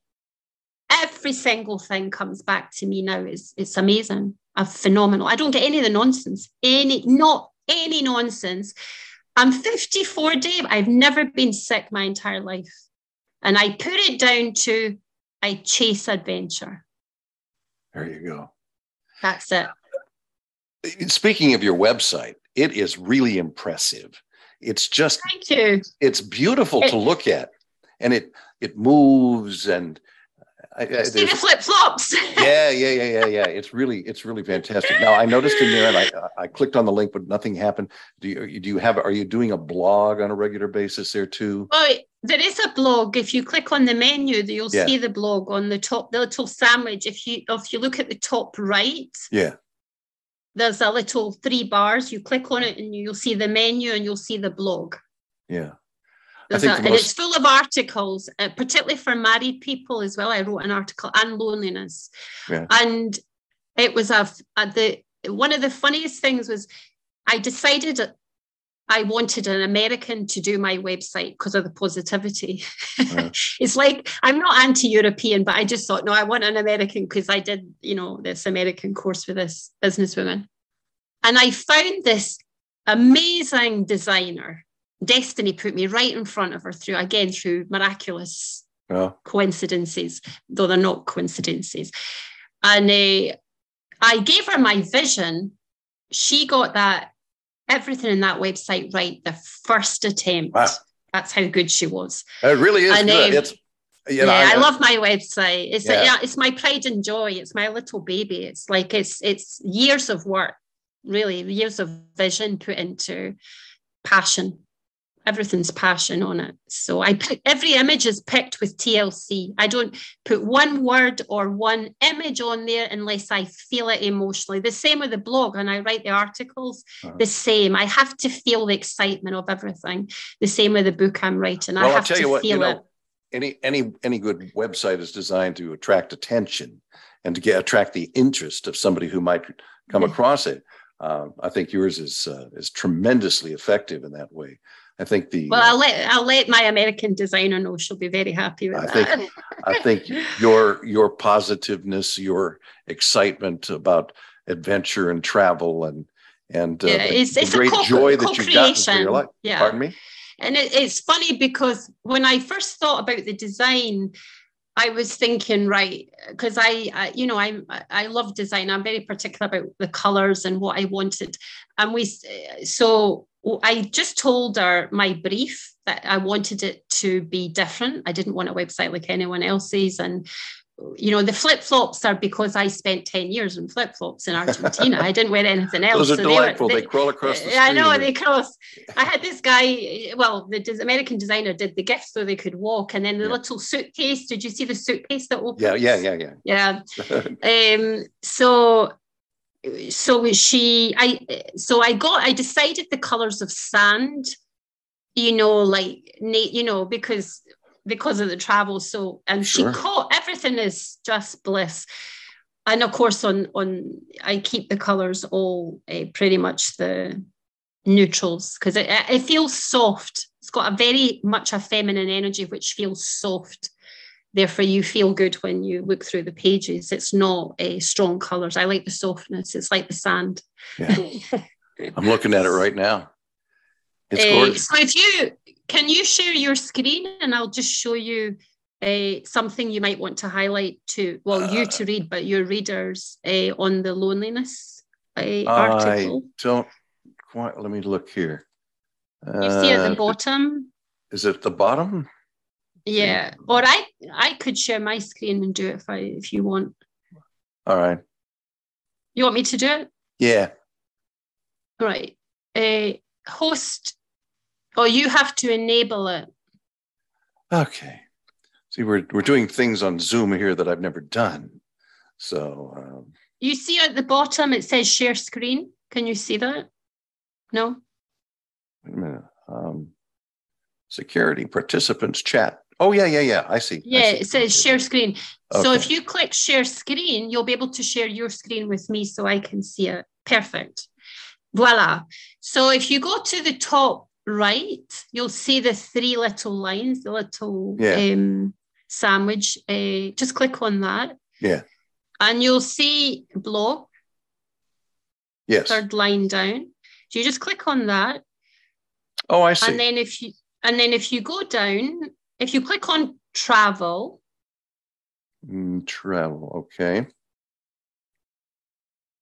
Every single thing comes back to me now. It's, it's amazing. A phenomenal. I don't get any of the nonsense. Any, not any nonsense. I'm 54, Dave. I've never been sick my entire life. And I put it down to I chase adventure. There you go. That's it. Speaking of your website, it is really impressive. It's just thank you. It's beautiful it, to look at, and it it moves and. Uh, I, I, see the flip flops. [LAUGHS] yeah, yeah, yeah, yeah, yeah. It's really, it's really fantastic. Now I noticed in there, and I, I clicked on the link, but nothing happened. Do you, do you have? Are you doing a blog on a regular basis there too? Oh, there is a blog. If you click on the menu, you'll yeah. see the blog on the top, the little sandwich. If you, if you look at the top right, yeah, there's a little three bars. You click on it and you'll see the menu and you'll see the blog. Yeah. A, most... and it's full of articles, uh, particularly for married people as well. I wrote an article on loneliness, yeah. and it was a, a the one of the funniest things was I decided I wanted an American to do my website because of the positivity. Uh-huh. [LAUGHS] it's like I'm not anti-European, but I just thought, no, I want an American because I did, you know, this American course with this businesswoman. And I found this amazing designer. Destiny put me right in front of her through again through miraculous yeah. coincidences, though they're not coincidences. And uh, I gave her my vision. She got that everything in that website right the first attempt. Wow. That's how good she was. It really is and, good. Um, it's you know, yeah, I, I, love my website. It's yeah. A, yeah, it's my pride and joy. It's my little baby. It's like it's it's years of work, really, years of vision put into passion everything's passion on it. So I put every image is picked with TLC. I don't put one word or one image on there unless I feel it emotionally. The same with the blog, and I write the articles. Uh-huh. The same. I have to feel the excitement of everything. The same with the book I'm writing. Well, I have I'll tell to you what, feel you know, it. Any any any good website is designed to attract attention and to get attract the interest of somebody who might come across it. Uh, I think yours is uh, is tremendously effective in that way. I think the well, I'll let I'll let my American designer know. She'll be very happy with I that. Think, I think your your positiveness, your excitement about adventure and travel, and and uh, yeah, it's, it's great co- joy that you've gotten for your life. Yeah. Pardon me. And it, it's funny because when I first thought about the design, I was thinking, right, because I, I, you know, I, I love design. I'm very particular about the colors and what I wanted, and we, so I just told her my brief that I wanted it to be different. I didn't want a website like anyone else's. And, you know, the flip flops are because I spent 10 years in flip flops in Argentina. I didn't wear anything [LAUGHS] else. Those are so delightful. They, were, they, they, crawl across the Yeah, I know, they cross. [LAUGHS] I had this guy, well, the American designer did the gift so they could walk. And then the yeah. little suitcase, did you see the suitcase that opens? Yeah, yeah, yeah, yeah. Yeah. [LAUGHS] um, so so she i so i got i decided the colors of sand you know like you know because because of the travel so and sure. she caught everything is just bliss. And of course on on i keep the colors all uh, pretty much the neutrals because it, it feels soft. It's got a very much a feminine energy which feels soft. Therefore you feel good when you look through the pages. It's not a strong colors. I like the softness. It's like the sand. Yeah. [LAUGHS] i'm looking at it right now. It's uh, gorgeous. so if you can you share your screen and i'll just show you uh, something you might want to highlight to well uh, you to read but your readers uh, on the loneliness uh, article i don't quite let me look here you see at the bottom is it the bottom yeah, or I I could share my screen and do it if I if you want. All right. You want me to do it? Yeah. Right. Uh, host. or you have to enable it. Okay. See, we're we're doing things on Zoom here that I've never done. So. Um, you see at the bottom it says share screen. Can you see that? No. Wait a minute. Um, security participants chat. Oh yeah, yeah, yeah. I see. Yeah, I see. it says share screen. Okay. So if you click share screen, you'll be able to share your screen with me so I can see it. Perfect. Voila. So if you go to the top right, you'll see the three little lines, the little yeah. um, sandwich. Uh, just click on that. Yeah. And you'll see blog. Yes. Third line down. So you just click on that. Oh, I see. And then if you and then if you go down if you click on travel, mm, travel, okay.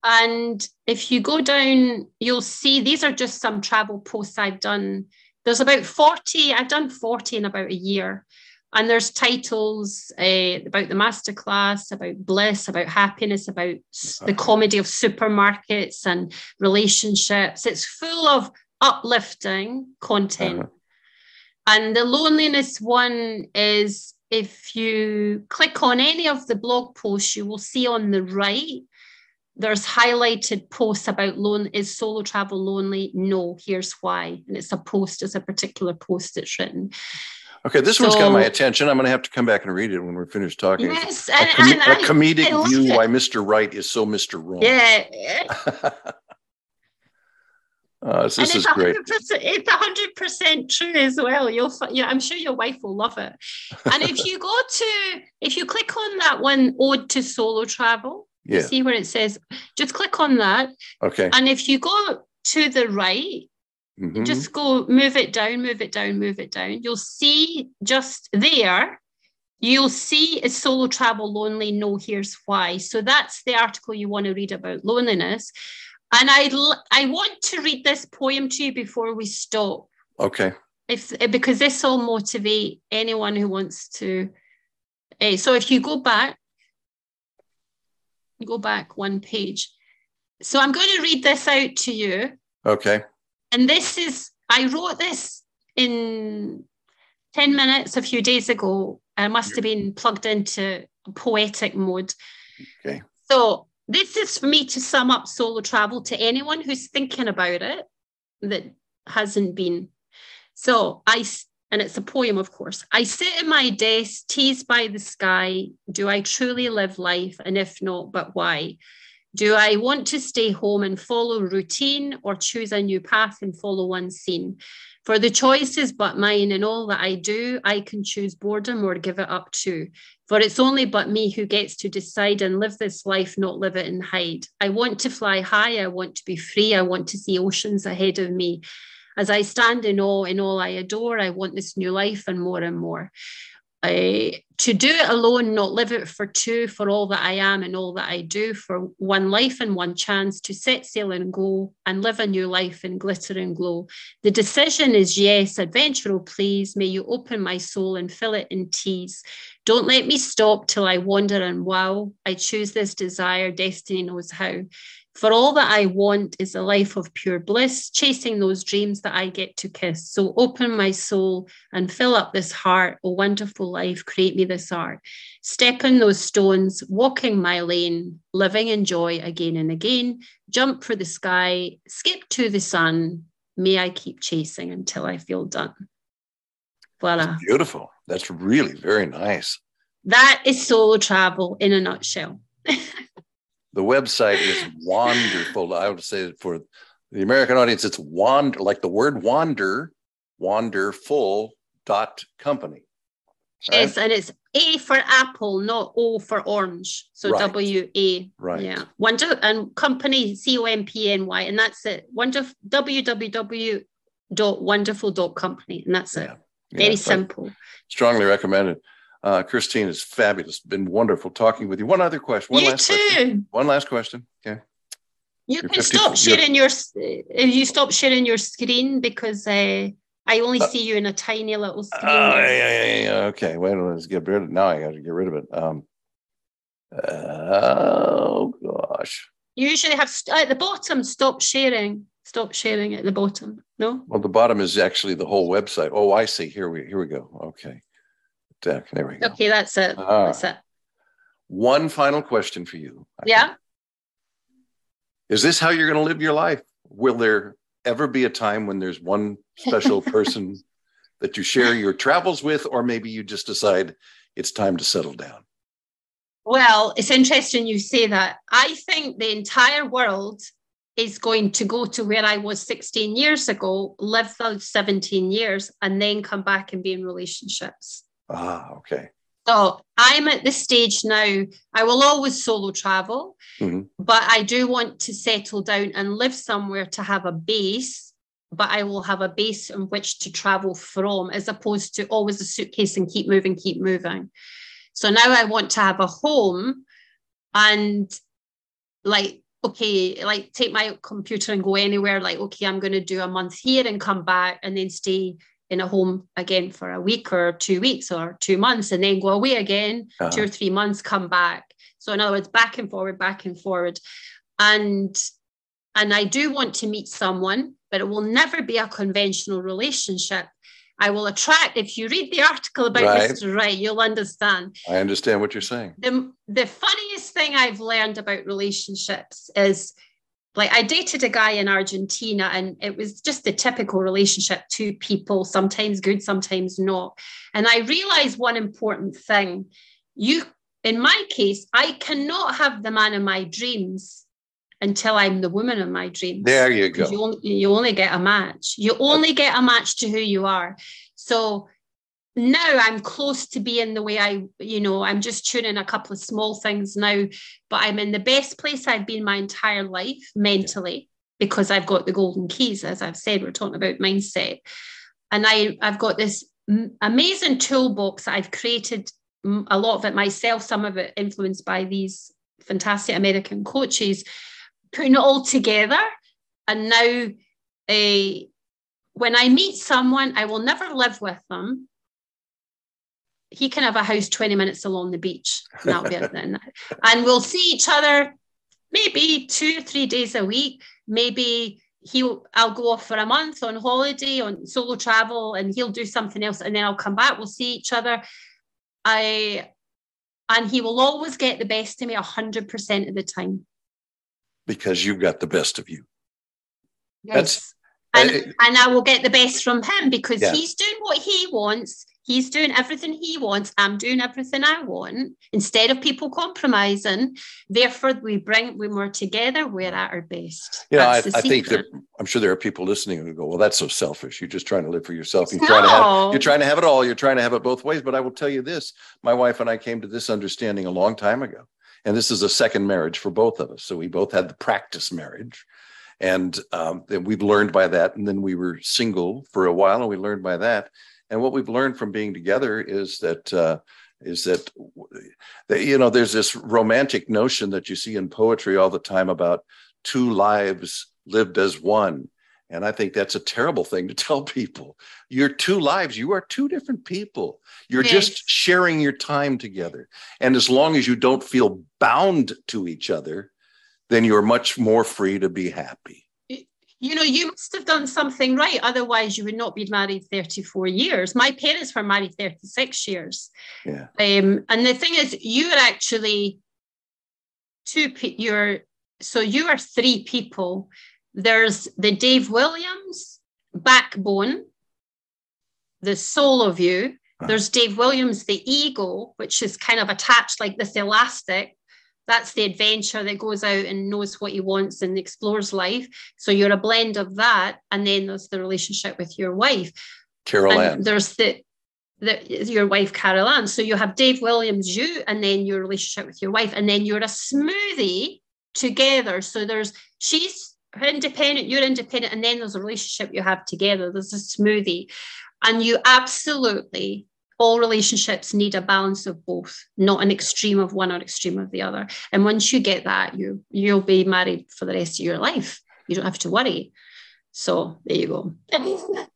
And if you go down, you'll see these are just some travel posts I've done. There's about 40, I've done 40 in about a year. And there's titles uh, about the masterclass, about bliss, about happiness, about the comedy of supermarkets and relationships. It's full of uplifting content. Uh-huh. And the loneliness one is if you click on any of the blog posts, you will see on the right, there's highlighted posts about lone is solo travel lonely? No, here's why. And it's a post, it's a particular post that's written. Okay, this so, one's got my attention. I'm going to have to come back and read it when we're finished talking. Yes, a, and, com- and a comedic view it. why Mr. Right is so Mr. Wrong. Yeah. [LAUGHS] Uh, this, this is great. It's hundred percent true as well. You'll, yeah, I'm sure your wife will love it. And if you go to, if you click on that one, ode to solo travel, yeah. see where it says, just click on that. Okay. And if you go to the right, mm-hmm. just go move it down, move it down, move it down. You'll see just there. You'll see a solo travel lonely. No, here's why. So that's the article you want to read about loneliness. And I I want to read this poem to you before we stop. Okay. If because this will motivate anyone who wants to. Uh, so if you go back, go back one page. So I'm going to read this out to you. Okay. And this is I wrote this in 10 minutes a few days ago. I must have been plugged into poetic mode. Okay. So this is for me to sum up solo travel to anyone who's thinking about it that hasn't been. So I, and it's a poem, of course. I sit at my desk, teased by the sky. Do I truly live life? And if not, but why? Do I want to stay home and follow routine or choose a new path and follow one scene? For the choice is but mine, and all that I do, I can choose boredom or give it up to. For it's only but me who gets to decide and live this life, not live it and hide. I want to fly high, I want to be free, I want to see oceans ahead of me. As I stand in awe in all I adore, I want this new life and more and more. Uh, to do it alone, not live it for two, for all that I am and all that I do, for one life and one chance to set sail and go and live a new life in glitter and glow. The decision is yes, adventure, oh please, may you open my soul and fill it in tease. Don't let me stop till I wander and wow. I choose this desire, destiny knows how. For all that I want is a life of pure bliss, chasing those dreams that I get to kiss. So open my soul and fill up this heart. Oh, wonderful life, create me this art. Step in those stones, walking my lane, living in joy again and again. Jump for the sky, skip to the sun. May I keep chasing until I feel done. Voila. That's beautiful. That's really very nice. That is solo travel in a nutshell. [LAUGHS] the website is wanderful. I would say for the American audience, it's wander like the word wander, wanderful dot company. Right? Yes, and it's A for apple, not O for orange. So right. W A. Right. Yeah. Wonder and company C O M P N Y, and that's it. Wonder www dot wonderful dot company, and that's it. Yeah. Very simple. Strongly recommended. Uh, Kirsteen is fabulous. Been wonderful talking with you. One other question. One you last too. Question. One last question. Okay. You You're can 50, stop sharing your. If you stop sharing your screen because uh, I only uh, see you in a tiny little screen. Uh, yeah, yeah, yeah, Okay. Wait, a minute. let's get rid of it. Now I got to get rid of it. Um, oh gosh. You usually have st- at the bottom. Stop sharing. Stop sharing at the bottom. No. Well, the bottom is actually the whole website. Oh, I see. Here we here we go. Okay. There we go. Okay, that's it. Ah. That's it. One final question for you. Yeah. Is this how you're going to live your life? Will there ever be a time when there's one special [LAUGHS] person that you share your travels with, or maybe you just decide it's time to settle down? Well, it's interesting you say that. I think the entire world is going to go to where I was 16 years ago, live those 17 years, and then come back and be in relationships. Ah, okay. So I'm at the stage now, I will always solo travel, mm-hmm. but I do want to settle down and live somewhere to have a base, but I will have a base in which to travel from as opposed to always a suitcase and keep moving, keep moving. So now I want to have a home and like, okay, like take my computer and go anywhere. Like, okay, I'm going to do a month here and come back and then stay in a home again for a week or two weeks or two months and then go away again, uh-huh. two or three months, come back. So in other words, back and forward, back and forward. And and I do want to meet someone, but it will never be a conventional relationship. I will attract, if you read the article about right. this right, you'll understand. I understand what you're saying. The, the funniest thing I've learned about relationships is like I dated a guy in Argentina and it was just the typical relationship two people, sometimes good, sometimes not. And I realized one important thing. You in my case, I cannot have the man of my dreams until I'm the woman of my dreams. There you go. You only, you only get a match. You only get a match to who you are. So now I'm close to being the way I, you know, I'm just tuning a couple of small things now, but I'm in the best place I've been my entire life mentally because I've got the golden keys. As I've said, we're talking about mindset. And I, I've got this amazing toolbox that I've created a lot of it myself, some of it influenced by these fantastic American coaches, putting it all together. And now, uh, when I meet someone, I will never live with them he can have a house 20 minutes along the beach. And that'll be it then. [LAUGHS] And we'll see each other maybe two, three days a week. Maybe he'll I'll go off for a month on holiday on solo travel and he'll do something else and then I'll come back. We'll see each other. I and he will always get the best of me hundred percent of the time. Because you've got the best of you. Yes. That's and, and I will get the best from him because yeah. he's doing what he wants He's doing everything he wants. I'm doing everything I want. Instead of people compromising, therefore we bring when we're together, we're at our best. Yeah, I, I think that I'm sure there are people listening who go, "Well, that's so selfish. You're just trying to live for yourself. You're no. trying to have you're trying to have it all. You're trying to have it both ways." But I will tell you this: my wife and I came to this understanding a long time ago, and this is a second marriage for both of us. So we both had the practice marriage and um, we've learned by that and then we were single for a while and we learned by that and what we've learned from being together is that uh, is that, that you know there's this romantic notion that you see in poetry all the time about two lives lived as one. And I think that's a terrible thing to [LAUGHS] tell people. You're two lives. You are two different people. You're yes. just sharing your time together. And as long as you don't feel bound to each other, then you're much more free to be happy you know, you must have done something right. Otherwise, you would not be married 34 years. My parents were married 36 years. Yeah. Um, and the thing is, you're actually two, you're, so you are three people. There's the Dave Williams backbone, the soul of you. There's Dave Williams, the ego, which is kind of attached like this elastic that's the adventure that goes out and knows what he wants and explores life. So you're a blend of that. And then there's the relationship with your wife. Carol Ann. There's the, the your wife Carol Ann. So you have Dave Williams, you, and then your relationship with your wife, and then you're a smoothie together. So there's she's independent, you're independent, and then there's a relationship you have together. There's a smoothie, and you absolutely all relationships need a balance of both, not an extreme of one or extreme of the other. And once you get that, you you'll be married for the rest of your life. You don't have to worry. So there you go. [LAUGHS]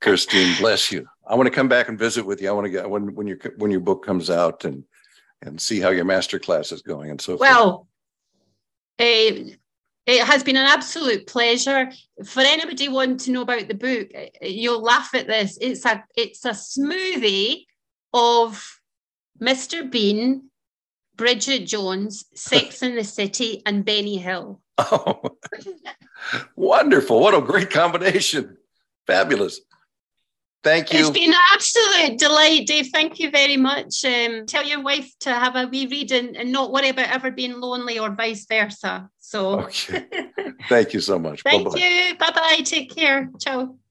Kirsteen, bless you. I want to come back and visit with you. I want to get when when your when your book comes out and and see how your master class is going and so well, forth. Uh, it has been an absolute pleasure. For anybody wanting to know about the book, you'll laugh at this. It's a it's a smoothie of Mr. Bean, Bridget Jones, Sex [LAUGHS] in the City, and Benny Hill. Oh, [LAUGHS] wonderful. What a great combination. Fabulous. Thank you. It's been an absolute delight, Dave. Thank you very much. Um, tell your wife to have a wee read and, and, not worry about ever being lonely or vice versa. So, okay. Thank you so much. [LAUGHS] Thank Bye-bye. you. Bye bye. Take care. Ciao.